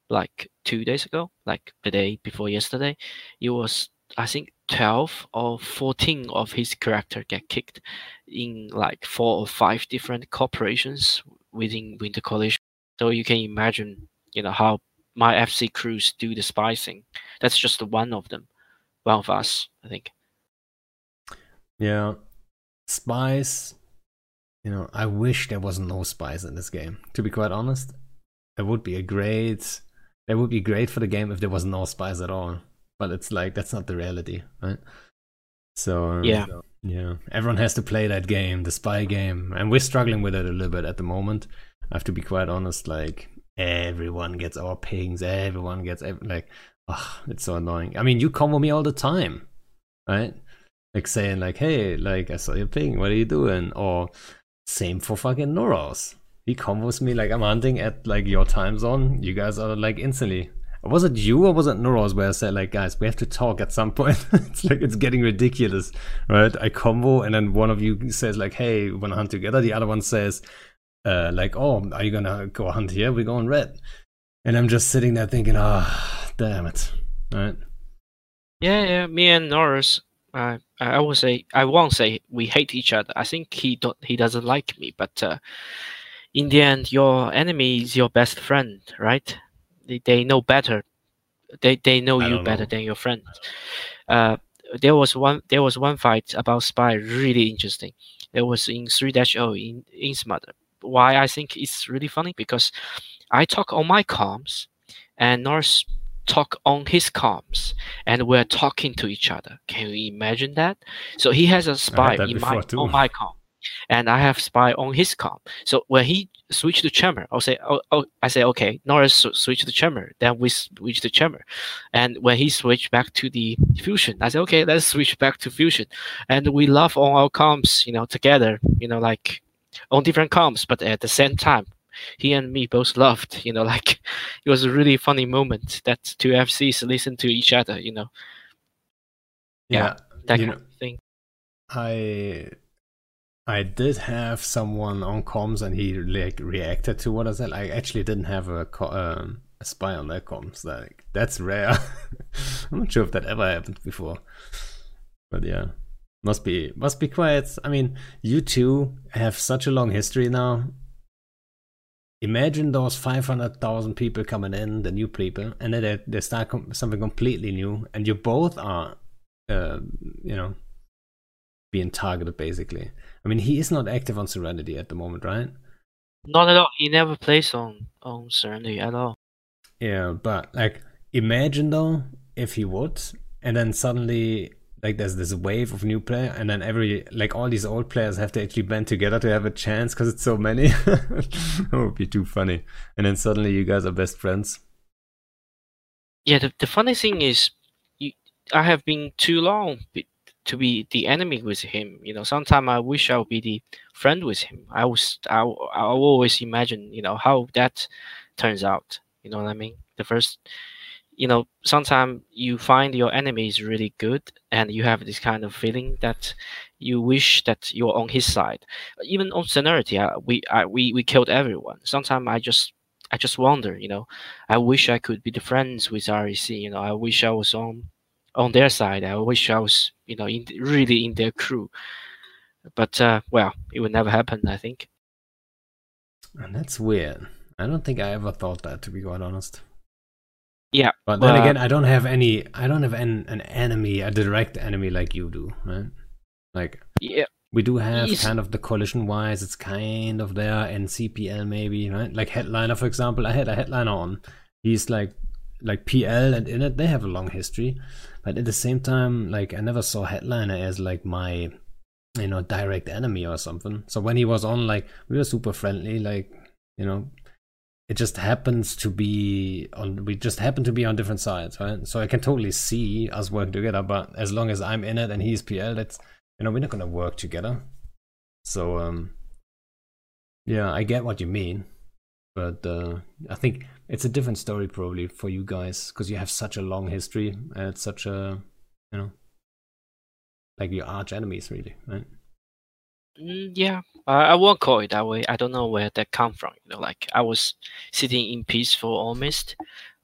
like two days ago, like the day before yesterday. It was I think twelve or fourteen of his character get kicked in like four or five different corporations within Winter Coalition. So you can imagine, you know, how my FC crews do the spy thing. That's just one of them, one of us, I think. yeah spies you know i wish there was no spies in this game. To be quite honest it would be a great it would be great for the game if there was no spies at all. But it's like that's not the reality right? So Yeah. yeah. Everyone has to play that game the spy game. And we're struggling with it a little bit at the moment. I have to be quite honest like everyone gets our pings. Everyone gets like oh, it's so annoying. I mean you combo me all the time right like saying like hey like i saw your ping. What are you doing? Or same for fucking noros. He combos me like i'm hunting at like your time zone. You guys are like instantly. Was it you or was it Noros where I said like guys we have to talk at some point. It's like it's getting ridiculous right? I combo and then one of you says like hey we wanna hunt together. The other one says uh like oh are you gonna go hunt here? We go on red. And I'm just sitting there thinking ah damn it. Right? Yeah, yeah. Me and Norris, uh, I I would say I won't say we hate each other. I think he don't he doesn't like me, but uh, in the end, your enemy is your best friend, right? They, they know better. They they know I you better know. than your friend. Uh, there was one there was one fight about spy really interesting. It was in three dash O in in Smother. Why I think it's really funny because I talk on my comms, and Norris talk on his comms and we're talking to each other. Can you imagine that? So he has a spy in my too. on my com, and I have spy on his com. So when he switch to chamber, I'll say, oh, oh I say, okay, Norris sw- switch to chamber, then we switch to chamber, and when he switch back to the fusion, I say, okay, let's switch back to fusion, and we love on our comms, you know, together, you know, like on different comms, but at the same time. He and me both loved, you know, like it was a really funny moment that two FCs listen to each other, you know, yeah that kind know- of thing. I I did have someone on comms and he like reacted to what I said. I actually didn't have a um, a spy on their comms. Like that's rare. I'm not sure if that ever happened before. But yeah, must be must be quite. I mean, you two have such a long history now. Imagine those five hundred thousand people coming in, the new people, and then they, they start com- something completely new, and you both are, uh, you know, being targeted basically. I mean, he is not active on Serenity at the moment, right? Not at all. He never plays on on Serenity at all. Yeah, but like, imagine though if he would, and then suddenly like there's this wave of new player, and then every like all these old players have to actually band together to have a chance because it's so many. that would be too funny. And then suddenly you guys are best friends. Yeah, the, the funny thing is, you, I have been too long to be the enemy with him. You know, sometimes I wish I would be the friend with him. I was i'll always imagine, you know, how that turns out. You know what I mean? The first, you know, sometimes you find your enemy is really good, and you have this kind of feeling that you wish that you're on his side. Even on Serenity, I, we I, we we killed everyone. Sometimes I just I just wonder, you know, I wish I could be the friends with REC. You know, I wish I was on on their side. I wish I was, you know, in really in their crew. But uh, well, it would never happen. I think. And that's weird. I don't think I ever thought that to be quite honest. Yeah, But then but- again, I don't have any. I don't have an, an enemy, a direct enemy like you do, right? Like Yeah, we do have kind of the collision wise. It's kind of there, and CPL maybe, right? Like headliner, for example. I had a headliner on. He's like like PL and Init they have a long history, but at the same time, like I never saw headliner as like my you know direct enemy or something. So when he was on, like we were super friendly, like you know. It just happens to be on. We just happen to be on different sides, right? So I can totally see us working together. But as long as I'm Init and he's PL, that's you know we're not gonna work together. So um, yeah, I get what you mean, but uh, I think it's a different story probably for you guys because you have such a long history and it's such a you know like your arch enemies really, right? Mm, yeah, I, I won't call it that way. I don't know where that come from. You know, like I was sitting in peace for almost,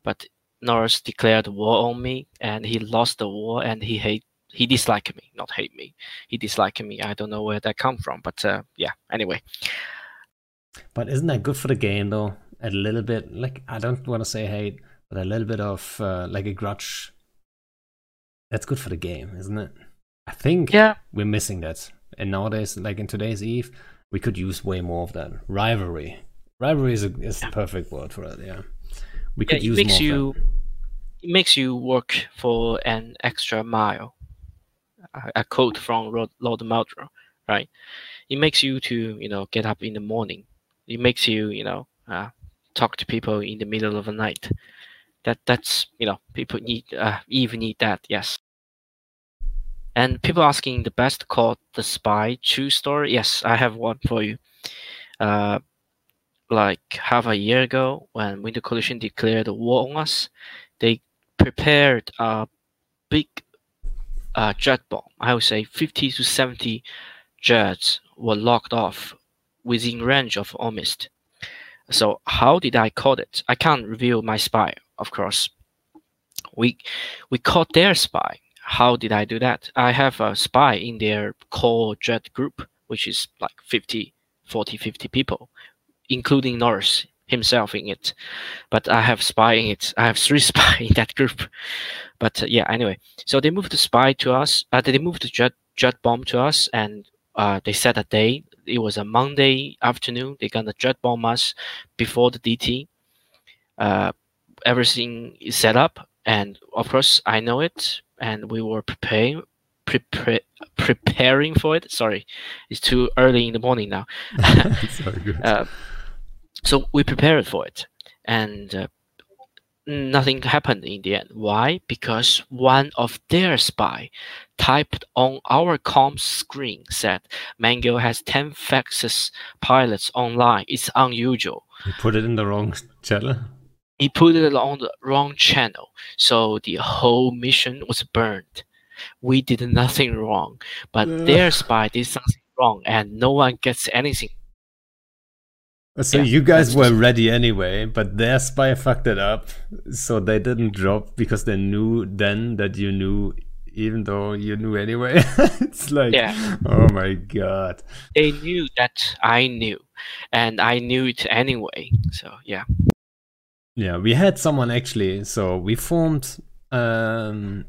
but Norris declared war on me, and he lost the war, and he hate he disliked me, not hate me. He disliked me. I don't know where that come from, but uh, yeah. Anyway, But isn't that good for the game though? A little bit, like I don't want to say hate, but a little bit of uh, like a grudge. That's good for the game, isn't it? I think yeah, we're missing that. And nowadays, like in today's Eve, we could use way more of that rivalry. Rivalry is a, is the perfect word for it. Yeah, we yeah, could it use makes more. you it makes you work for an extra mile. A, a quote from Lord, Lord right? It makes you to you know get up in the morning. It makes you you know uh, talk to people in the middle of the night. That that's you know people need uh, even need that yes. And people asking the best called the spy true story. Yes, I have one for you. Uh, like half a year ago, when Winter Coalition declared war on us, they prepared a big uh, jet bomb. I would say 50 to 70 jets were locked off within range of Omist. So how did I caught it? I can't reveal my spy, of course. We we caught their spy. How did I do that? I have a spy in their core jet group, which is like 50, 40, 50 people, including Norris himself in it. But I have spy in it. I have three spy in that group. But uh, yeah, anyway. So they moved the spy to us. Uh, they moved the jet jet bomb to us, and uh, they set a day. It was a Monday afternoon. They gonna jet bomb us before the DT. Uh, everything is set up, and of course I know it, and we were preparing. Prepare, preparing for it. Sorry, it's too early in the morning now. Uh, so we prepared for it, and uh, nothing happened in the end. Why? Because one of their spy typed on our comms screen said Mango has 10 Faxes pilots online. It's unusual. you put it in the wrong channel. He put it on the wrong channel, so the whole mission was burned. We did nothing wrong, but their spy did something wrong, and no one gets anything. Uh, so Yeah, you guys were ready anyway, but their spy fucked it up, so they didn't drop because they knew then that you knew, even though you knew anyway. it's like, Yeah. oh my god. They knew that I knew, and I knew it anyway. So yeah. Yeah, we had someone actually. So we formed, um,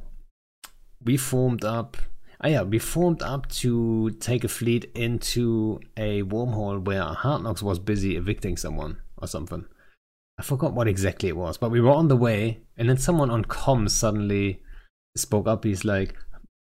we formed up. Ah, yeah, we formed up to take a fleet into a wormhole where Hard Knocks was busy evicting someone or something. I forgot what exactly it was, but we were on the way, and then someone on comms suddenly spoke up. He's like,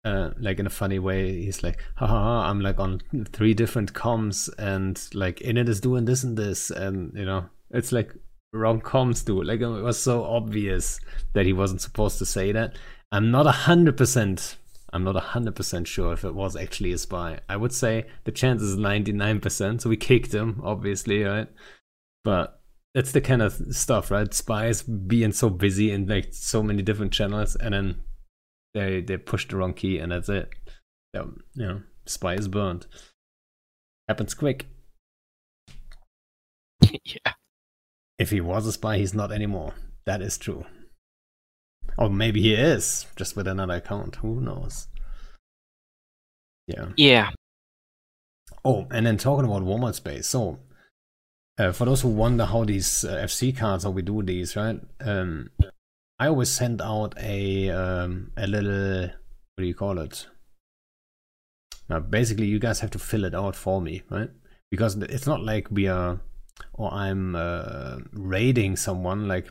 uh, like in a funny way, he's like, ha ha ha, I'm like on three different comms, and like Init is doing this and this, and you know, it's like wrong comms dude. Like it was so obvious that he wasn't supposed to say that. I'm not a hundred percent. I'm not a hundred percent sure if it was actually a spy. I would say the chance is ninety nine percent. So we kicked him, obviously, right? But it's the kind of stuff, right? Spies being so busy in like so many different channels, and then they they push the wrong key, and that's it. So, you know, spy is burned. Happens quick. yeah. If he was a spy, he's not anymore. That is true. Or maybe he is, just with another account. Who knows? Yeah. Yeah. Oh, and then talking about Walmart space. So, uh, for those who wonder how these uh, FC cards, how we do these, right? Um, I always send out a um, a little what do you call it? Now, basically, you guys have to fill it out for me, right? Because it's not like we are, or I'm uh, rating someone, like,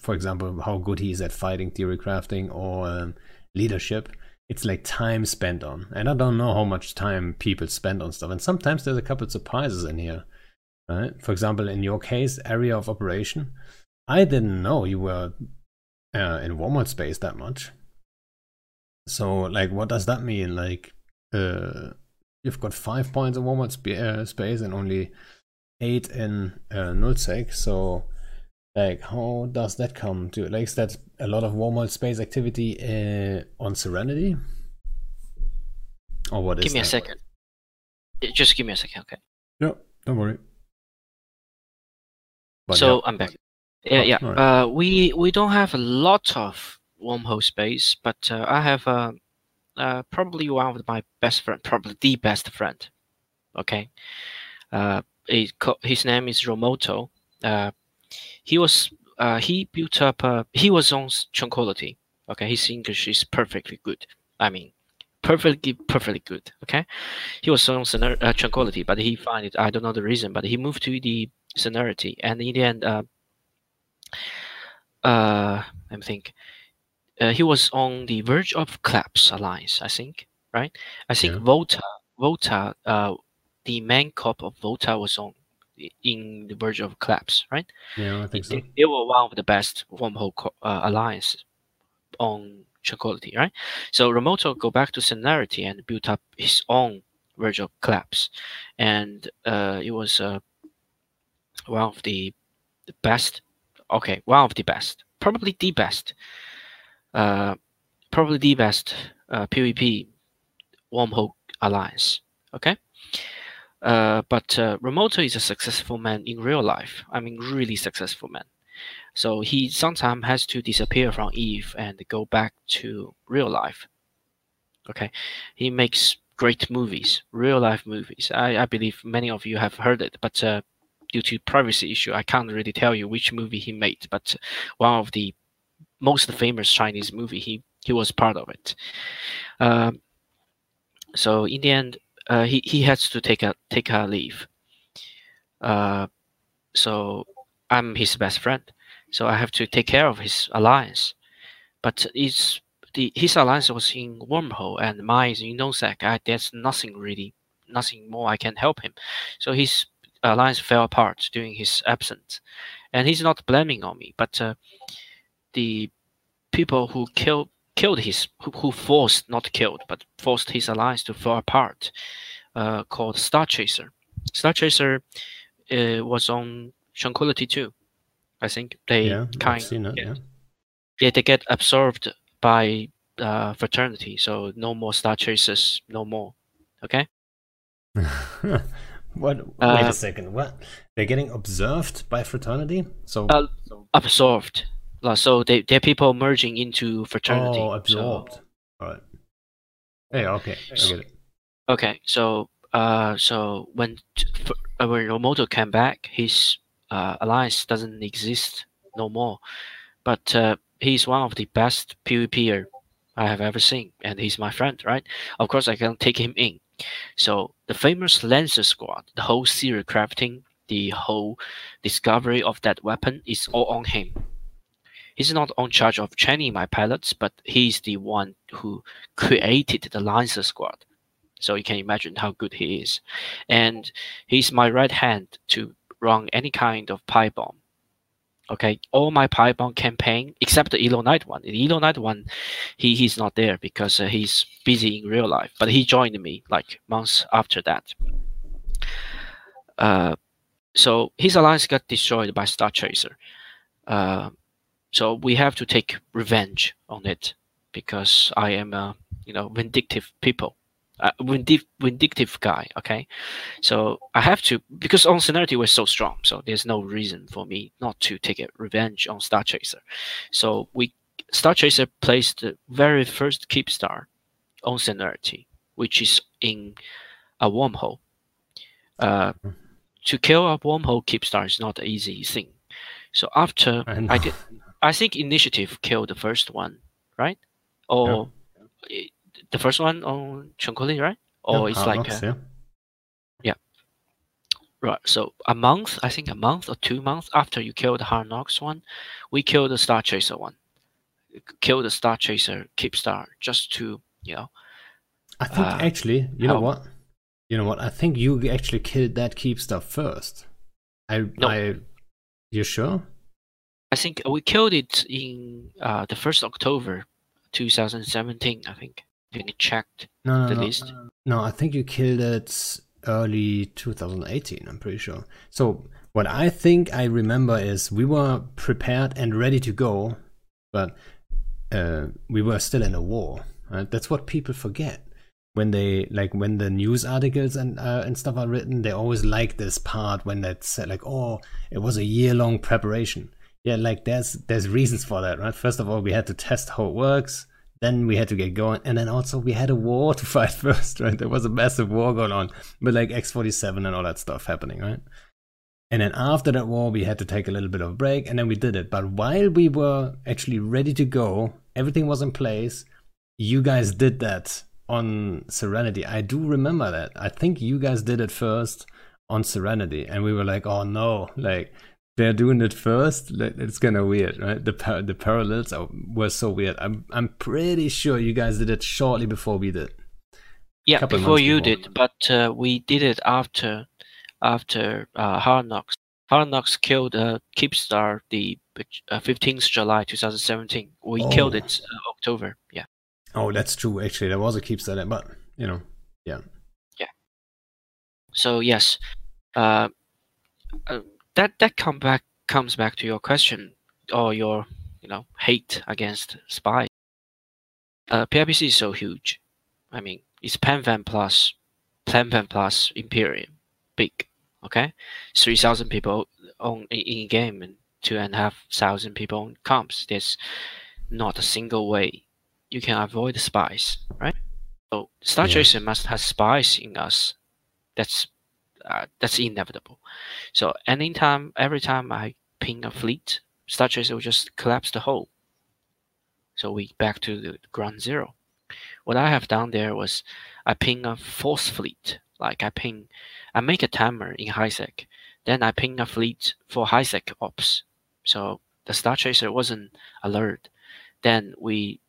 for example, how good he is at fighting, theory crafting, or um, leadership. it's like time spent on. And I don't know how much time people spend on stuff. And sometimes there's a couple of surprises in here. Right? For example, in your case, area of operation. I didn't know you were uh, in Walmart space that much. So, like, what does that mean? Like, uh, you've got five points in Walmart sp- uh, space and only eight in uh, nullsec. So, like, how does that come to? Like, is that a lot of wormhole space activity uh, on Serenity? Or what is Give me that? a second. Just give me a second, okay? no don't worry. But so yeah. I'm back. Yeah, Oh, yeah. alright. Uh, we we don't have a lot of wormhole space, but uh, I have uh, uh, probably one of my best friend, probably the best friend. Okay, uh, his name is Romoto. Uh, he was uh, he built up. Uh, he was on Tranquility. Okay, his English is perfectly good. I mean, perfectly perfectly good. Okay, he was on uh, Tranquility, but he find it. I don't know the reason, but he moved to the Serenity, and in the end, uh, uh, me think. Uh, he was on the verge of collapse alliance, I think, right? I think Yeah. Volta, Volta, uh, the main cop of Volta was on in the verge of collapse, right? yeah, I think so. They, they were one of the best wormhole co- uh, alliance on Tranquility, right? So Remoto go back to Singularity and built up his own verge of collapse, and uh, it was uh, one of the, the best. Okay, one of the best, probably the best. Uh, probably the best uh, PvP wormhole alliance. Okay. Uh, but uh, is a successful man in real life. I mean, really successful man. So he sometimes has to disappear from Eve and go back to real life. Okay, he makes great movies, real life movies. I, I believe many of you have heard it, but uh, due to privacy issue, I can't really tell you which movie he made. But one of the most famous Chinese movie, he he was part of it. Um, so in the end, uh, he he has to take a take a leave. Uh, so I'm his best friend, so I have to take care of his alliance. But it's the his alliance was in wormhole and mine is in nullsec. I, there's nothing really, nothing more I can help him. So his alliance fell apart during his absence, and he's not blaming on me, but uh, the people who killed killed his who, who forced not killed but forced his alliance to fall apart, uh, called Star Chaser. Star Chaser uh, was on Tranquility too. I think they Yeah, I've kind seen it. yeah. Yeah. they get absorbed by uh, fraternity. So no more Star Chasers, no more. Okay. what? Wait Uh, a second. What? They're getting observed by fraternity. So Uh, Absorbed. Uh, So they they're people merging into fraternity. oh, So- absorbed. All right. Yeah. Okay. It. okay. So uh, so when uh, when Romoto came back, his uh, alliance doesn't exist no more. But uh, he's one of the best PvPer I have ever seen, and he's my friend, right? Of course, I can take him in. So the famous Lancer Squad, the whole serial crafting, the whole discovery of that weapon is all on him. He's not on charge of training my pilots, but he's the one who created the Lancer Squad. So you can imagine how good he is. And he's my right hand to run any kind of pipe bomb. Okay, all my pipe bomb campaign except the Elo Knight one. The Elo Knight one, he he's not there because uh, he's busy in real life. But he joined me like months after that. Uh, so his alliance got destroyed by Star Chaser. Uh, so we have to take revenge on it because I am a you know vindictive people, uh, vindictive vindictive guy. Okay, so I have to because on Singularity was so strong. So there's no reason for me not to take a revenge on Star Chaser. So we Star Chaser placed the very first Keepstar on Singularity, which is in a wormhole. Uh, to kill a wormhole Keepstar is not an easy thing. So after I. I did, I think initiative killed the first one, right? Or i- the first one on Tranquility, right? Or Yeah, it's like Knocks, uh, yeah. right. So a month, I think a month or two months after you kill the Hard Knocks one, we kill the Star Chaser one. Kill the Star Chaser Keepstar just to You know. I think Uh, actually, you know what? You know what? I think you actually killed that keep stuff first. I, No. I, you sure? I think we killed it in uh, the first October, 2017. I think. I think it checked. No, no, The no. list? No, I think you killed it early 2018. I'm pretty sure. So what I think I remember is we were prepared and ready to go, but uh, we were still in a war. Right? That's what people forget when they like when the news articles and uh, and stuff are written. They always like this part when that's said like, oh, it was a year long preparation. Yeah, like there's there's reasons for that, right? First of all, we had to test how it works. Then we had to get going, and then also we had a war to fight first, right? There was a massive war going on with like X47 and all that stuff happening, right? And then after that war, we had to take a little bit of a break, and then we did it. But while we were actually ready to go, everything was in place. You guys did that on Serenity. I do remember that. I think you guys did it first on Serenity, and we were like, "Oh no!" Like they're doing it first. It's kind of weird, right? The par- the parallels are, were so weird. I'm I'm pretty sure you guys did it shortly before we did. Yeah, before you before. did, but uh, we did it after after uh, Hard Knocks. Hard Knocks killed uh, Keepstar the uh, 15th July 2017. We killed Oh. it uh, October. Yeah. Oh, that's true. Actually, there was a keep set, but you know, yeah. Yeah. So yes, uh, uh, that that come back comes back to your question or your you know hate against spy. Uh, PIBC is so huge. I mean, it's PenFan plus PenFan plus Imperium, big. Okay, three thousand people on in, game and two and a half thousand people on comps. There's not a single way you can avoid spies, right? So Star Yeah. Must have spies in us. That's uh, that's inevitable. So anytime, every time I ping a fleet, Star Chaser will just collapse the whole. So we back to the ground zero. What I have done there was I ping a force fleet. Like I ping, I make a timer in HiSec. Then I ping a fleet for HiSec ops. So the Star Chaser wasn't alert. Then we,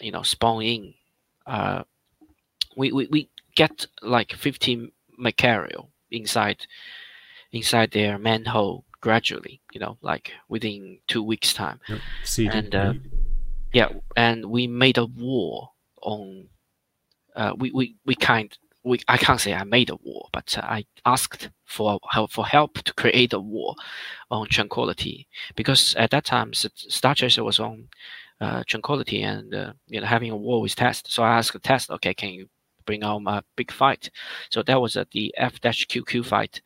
you know, spawn in. Uh, we, we, we get like 15 Machariel inside inside their manhole gradually, you know, like within two weeks time. Yep. See, And, uh, Yeah, and we made a war on. Uh, we, we we kind we I can't say I made a war, but uh, I asked for help for help to create a war on Tranquility because at that time Star Chaser was on uh, Tranquility and uh, you know having a war with Test. So I asked Test, okay, can you bring on a big fight? So that was uh, the F-QQ fight.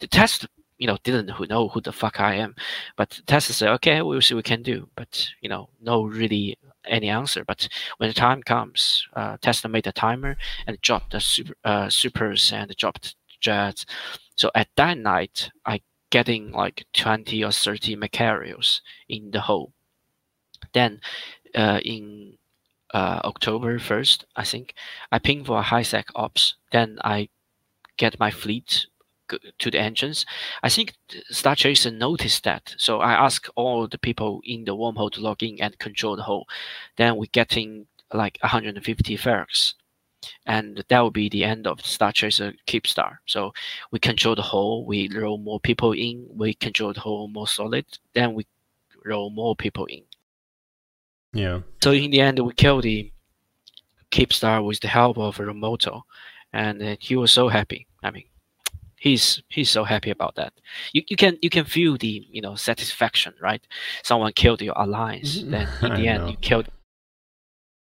The Test you know didn't who know who the fuck I am, but Test said, okay, we'll see what we can do, but you know no really any answer. But when the time comes, uh, Tesla made a timer and dropped the super, uh, supers and dropped jets. So at that night, I getting like 20 or 30 Machariels in the hole. Then uh, in uh, October 1st, I think, I ping for a high sec ops. Then I get my fleet to the entrance. I think Star Chaser noticed that. So I ask all the people in the wormhole to log in and control the hole. Then we're getting like 150 Ferox. And that will be the end of Star Chaser Keepstar. So we control the hole, we roll more people in, we control the hole more solid, then we roll more people in. Yeah. So in the end, we killed the Keepstar with the help of Remoto, and uh, he was so happy. I mean, he's he's so happy about that. You you can you can feel the you know satisfaction, right? Someone killed your alliance, Mhm. then in the end know. you killed.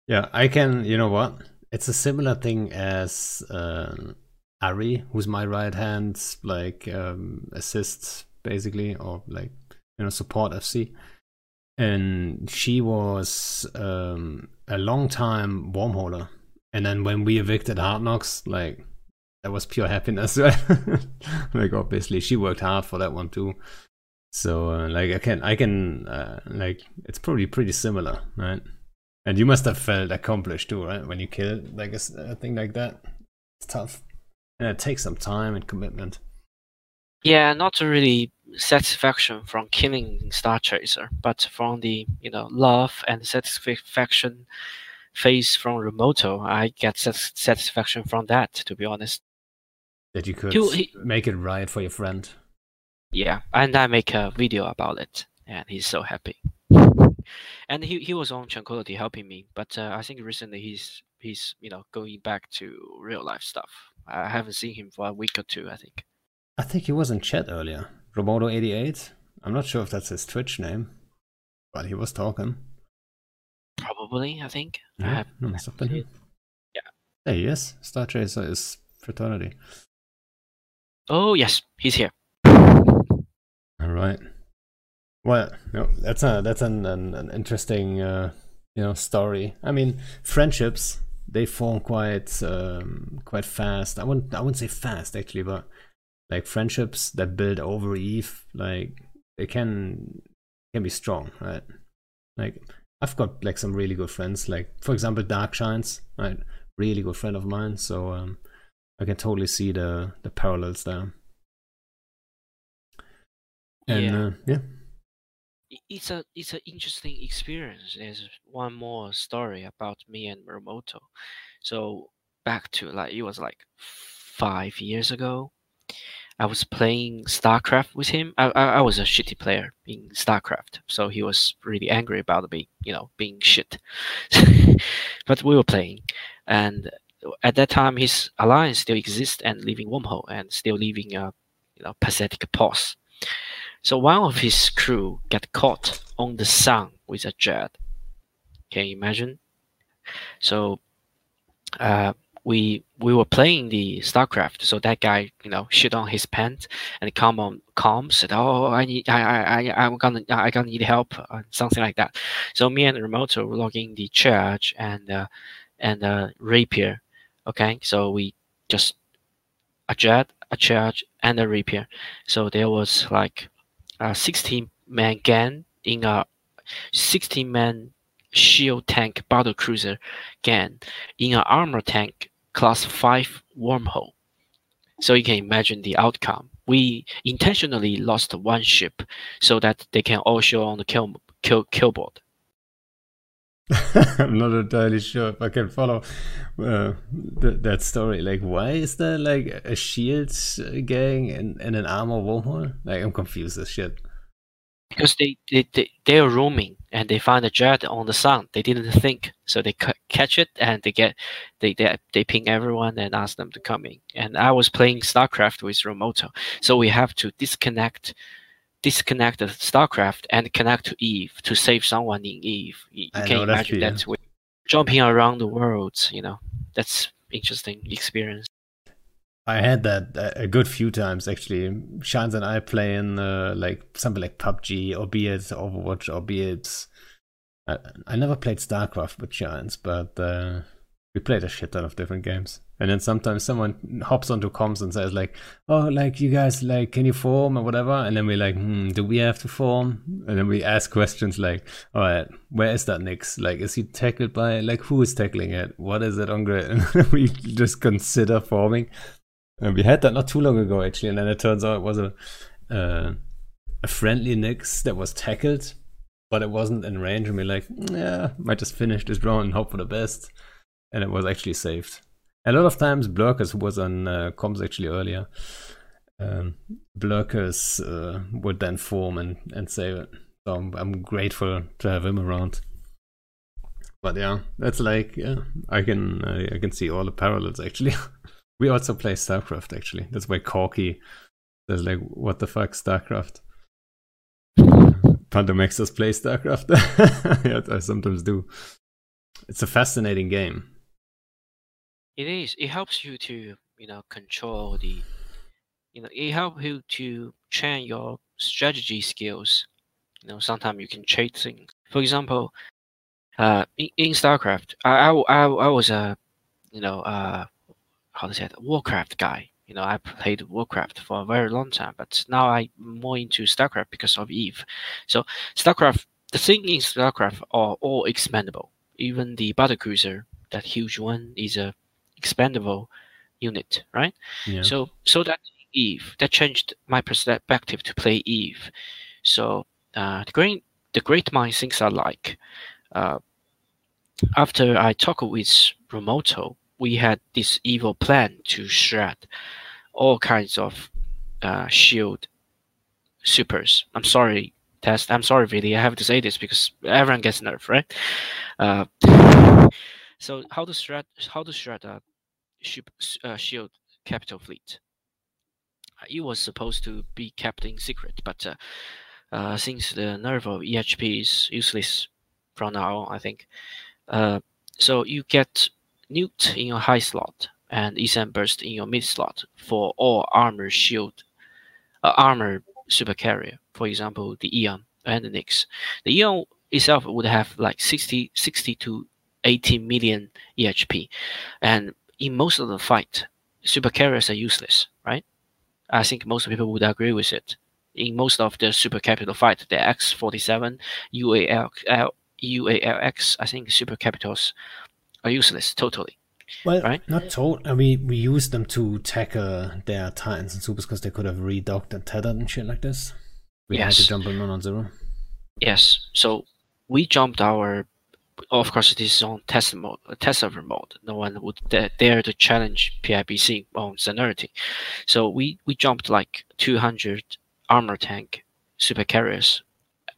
Yeah, I can. You know what? It's a similar thing as um, Ari, who's my right hand, like um, assist basically, or like you know support FC. And she was um, a long time wormholer, and then when we evicted Hard Knocks, like that was pure happiness. Like obviously she worked hard for that one too. So uh, like I can I can uh, like it's probably pretty similar, right? And you must have felt accomplished too, right? When you kill like a thing like that, it's tough, and it takes some time and commitment. Yeah, not to really satisfaction from killing Star Chaser, but from the you know love and satisfaction phase from Remoto, I get satisfaction from that. To be honest, that you could he, he, make it right for your friend. Yeah, and I make a video about it, and he's so happy. And he, he was on Tranquility helping me, but uh, I think recently he's he's you know going back to real life stuff. I haven't seen him for a week or two. I think. I think he was in chat earlier. Romoto88. I'm not sure if that's his Twitch name, but he was talking. Probably, I think. Yeah, I have, must have been him. Yeah. There he is. Star Chaser is fraternity. Oh yes, he's here. All right. Well, no, that's a that's an an, an interesting uh, you know story. I mean, friendships they form quite um, quite fast. I wouldn't I wouldn't say fast actually, but like friendships that build over Eve, like they can can be strong, right? Like I've got like some really good friends, like for example Dark Shines, right? Really good friend of mine. So um, I can totally see the the parallels there. And yeah. Uh, yeah. It's a it's an interesting experience. There's one more story about me and Muramoto. So back to like it was like five years ago. I was playing StarCraft with him. I, I, I was a shitty player in StarCraft, so he was really angry about me, you know, being shit. but we were playing, and at that time, his alliance still exists and leaving wormhole and still leaving a, you know, pathetic pause. So one of his crew got caught on the sun with a jet. Can you imagine? So uh, we we were playing the StarCraft, so that guy, you know, shit on his pants and come on comms said, "Oh, I need, I, I, I'm gonna, I gonna need help," something like that. So me and Remoto were logging the charge and uh, and uh, rapier. Okay, so we just a jet, a charge, and a rapier. So there was like a 16 man gang in a 16 man shield tank battle cruiser gang in an armor tank class 5 wormhole. So you can imagine the outcome. We intentionally lost one ship so that they can all show on the kill, kill, kill board. I'm not entirely sure if I can follow uh, th- that story. Like, why is there like a shield gang and, and an armor wormhole? Like, I'm confused as shit because they, they, they, they're roaming and they find a jet on the sun. They didn't think, so they c- catch it and they get they, they they ping everyone and ask them to come in. And I was playing StarCraft with Remoto, so we have to disconnect disconnect the StarCraft and connect to Eve to save someone in Eve. You, you can imagine that we're jumping around the world. You know, that's interesting experience. I had that a good few times actually. Shines and I play in uh, like something like PUBG, or be it Overwatch, or be it. I, I never played StarCraft with Shines, but uh, we played a shit ton of different games. And then sometimes someone hops onto comms and says like, "Oh, like you guys, like, can you form or whatever?" And then we're like, "Hmm, do we have to form?" And then we ask questions like, "All right, where is that Nyx? Like, is he tackled by like who is tackling it? What is it on grid?" And we just consider forming. And we had that not too long ago, actually, and then it turns out it was a uh, a friendly Nyx that was tackled, but it wasn't in range, and we're like, yeah, might just finish this round and hope for the best, and it was actually saved. A lot of times, Blurkers, who was on uh, comms actually earlier, um, Blurkers uh, would then form and, and save it. So I'm, I'm grateful to have him around. But yeah, that's like yeah, I can I, I can see all the parallels actually. We also play StarCraft actually. That's why Corky says like, "What the fuck, StarCraft?" Panda makes us play StarCraft. yeah, I sometimes do. It's a fascinating game. It is. It helps you to you know control the. You know, it helps you to train your strategy skills. You know, sometimes you can cheat things. For example, uh, in, in StarCraft, I, I, I, I was a, you know, uh, how to say it, Warcraft guy. You know, I played Warcraft for a very long time, but now I'm more into StarCraft because of Eve. So StarCraft, the thing in StarCraft are all expandable. Even the battlecruiser, that huge one, is a expandable unit, right? Yeah. So so that Eve that changed my perspective to play Eve. So uh, the great the great mind things are like uh, after I talked with Remoto, we had this evil plan to shred all kinds of uh, shield supers. I'm sorry, test. I'm sorry, really. I have to say this because everyone gets nerfed, right? Uh, so how to shred how to shred a ship, uh, shield capital fleet? It was supposed to be kept in secret, but uh, uh, since the nerf of EHP is useless from now I think. Uh, so you get Neut in your high slot and ECM burst in your mid slot for all armor shield, uh, armor super carrier. For example, the Aeon and the Nyx. The Aeon itself would have like 60, 60 to 80 million EHP, and in most of the fight, super carriers are useless, right? I think most people would agree with it. In most of the super capital fight, the X47, UAL, UALX, I think super capitals are useless totally. Well, right? not total. I mean, we used them to tackle their titans and supers because they could have redocked and tethered and shit like this. We Yes. had to jump on zero. Yes. So we jumped our. Of course, this is on test mode, test server mode. No one would dare to challenge PIBC on Serenity. So we we jumped like 200 armor tank super carriers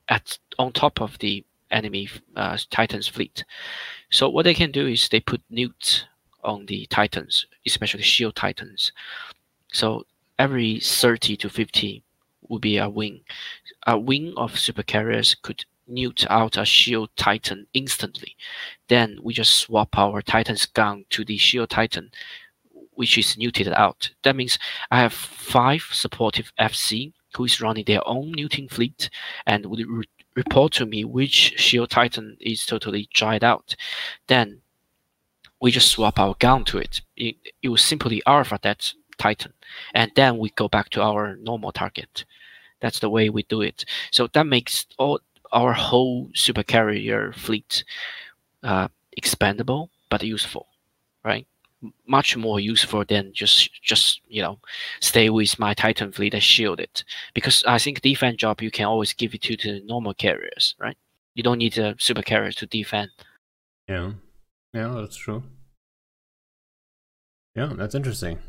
at on top of the enemy uh, Titans fleet. So what they can do is they put neuts on the Titans, especially shield Titans. So every 30 to 50 would be a wing. A wing of super carriers could neut out a shield titan instantly. Then we just swap our titan's gun to the shield titan, which is neuted out. That means I have five supportive FC who is running their own neuting fleet and would report to me which shield titan is totally dried out. Then we just swap our gun to it. It, it will simply alpha that titan, and then we go back to our normal target. That's the way we do it. So that makes all our whole super carrier fleet uh, expandable but useful, right? Much more useful than just just you know stay with my Titan fleet and shield it. Because I think defense job you can always give it to the normal carriers, right? You don't need a super carrier to defend. Yeah. Yeah, that's true. Yeah, that's interesting.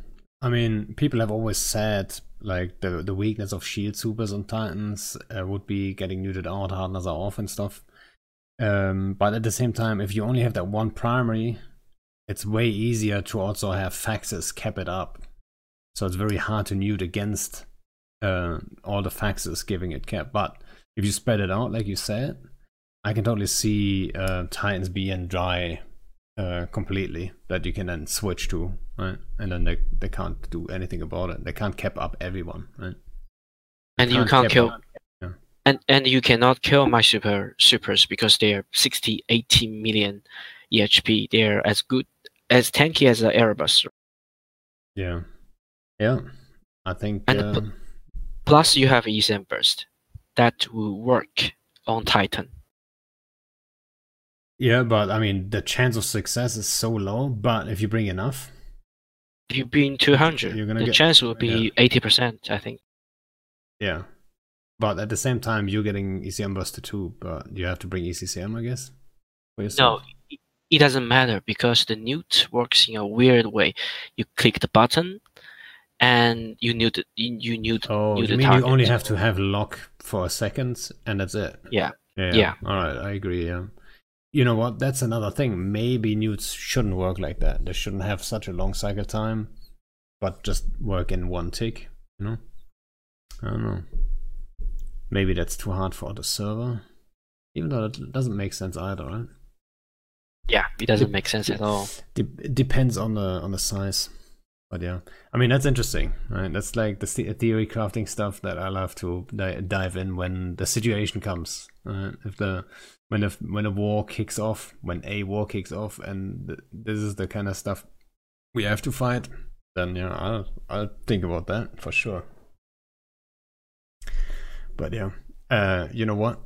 I mean, people have always said like the the weakness of shield supers on Titans uh, would be getting neutered out, hardness are off, and stuff. Um, but at the same time, if you only have that one primary, it's way easier to also have faxes cap it up. So it's very hard to neut against uh, all the faxes giving it cap. But if you spread it out, like you said, I can totally see uh, Titans being dry uh, completely that you can then switch to, right? And then they, they can't do anything about it. They can't cap up everyone, right? And you can't kill up- and and you cannot kill my super supers because they're 60 80 million ehp they're as good as tanky as an erebus Yeah, yeah. I think. And p- um, plus you have ECM burst that will work on titan yeah, but I mean, the chance of success is so low. But if you bring enough, if you bring 200 You're gonna the get- chance will be 80% i think yeah. But at the same time, you're getting ECM Buster too. But you have to bring ECCM, I guess. No. It- doesn't matter because the neut works in a weird way you click the button and you neut it- you, you neut, Oh, neut you the mean target. you only have to have lock for a second, and that's it? yeah Yeah. Yeah. All right, I agree. Yeah. You know what? That's another thing. Maybe neuts shouldn't work like that. They shouldn't have such a long cycle time, but just work in one tick. You know? I don't know. Maybe that's too hard for the server. Even though it doesn't make sense either, right? Yeah it doesn't make sense at all De- depends on the on the size. But yeah, I mean that's interesting, right? That's like the the- theory crafting stuff that I love to di- dive in when the situation comes. Right? If the when a when a war kicks off, when a war kicks off, and th- this is the kind of stuff we have to fight, then yeah, I'll I'll think about that for sure. But yeah, uh, you know what?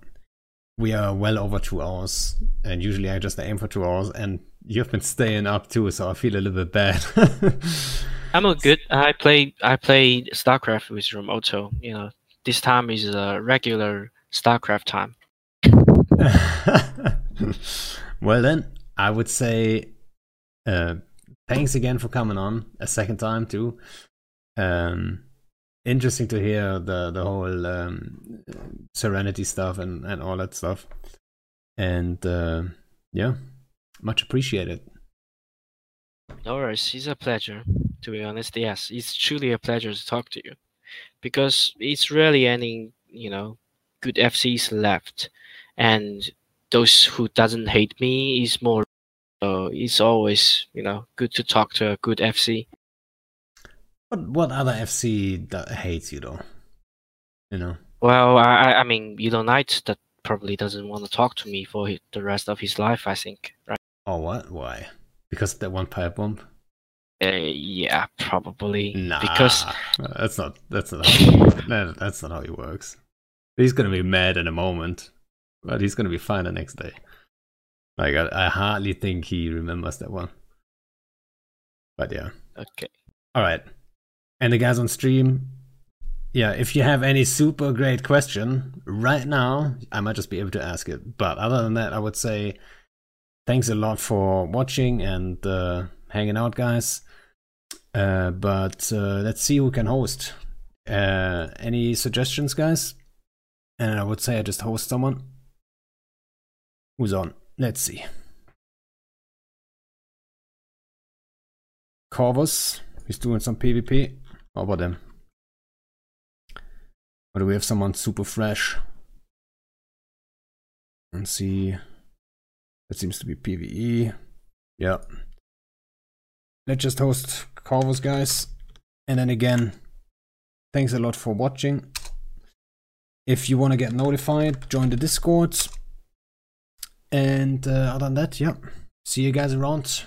We are well over two hours, and usually I just aim for two hours, and you've been staying up too, so I feel a little bit bad. I'm a good. I play. I play StarCraft with Remoto. You know, this time is a regular StarCraft time. well then, I would say uh, thanks again for coming on a second time too. Um, interesting to hear the the whole um, Serenity stuff and and all that stuff, and uh, yeah, much appreciated. No worries, it's a pleasure. To be honest, yes, it's truly a pleasure to talk to you, because it's rarely any you know good FCs left, and those who doesn't hate me is more. So it's always you know good to talk to a good FC. What what other FC that hates you though? You know. Well, I I mean, you know, Knight that probably doesn't want to talk to me for the rest of his life. I think, right? Oh, what? Why? Because of that one pipe bomb? Uh, yeah, probably. Nah, Because that's not that's not how he, that's not how he works. He's gonna be mad in a moment, but he's gonna be fine the next day. Like I, I hardly think he remembers that one. But yeah. okay. All right. And the guys on stream, yeah, if you have any super great question right now, I might just be able to ask it. But other than that, I would say thanks a lot for watching and uh, hanging out, guys. Uh, but uh, let's see who can host. Uh, any suggestions, guys? And I would say I just host someone. Who's on? Let's see. Corvus, he's doing some PvP. How about them? Or do we have someone super fresh? Let's see. That seems to be PvE. Yeah. Let's just host Corvus, guys. And then again, thanks a lot for watching. If you want to get notified, join the Discord. And uh, other than that, yeah. See you guys around.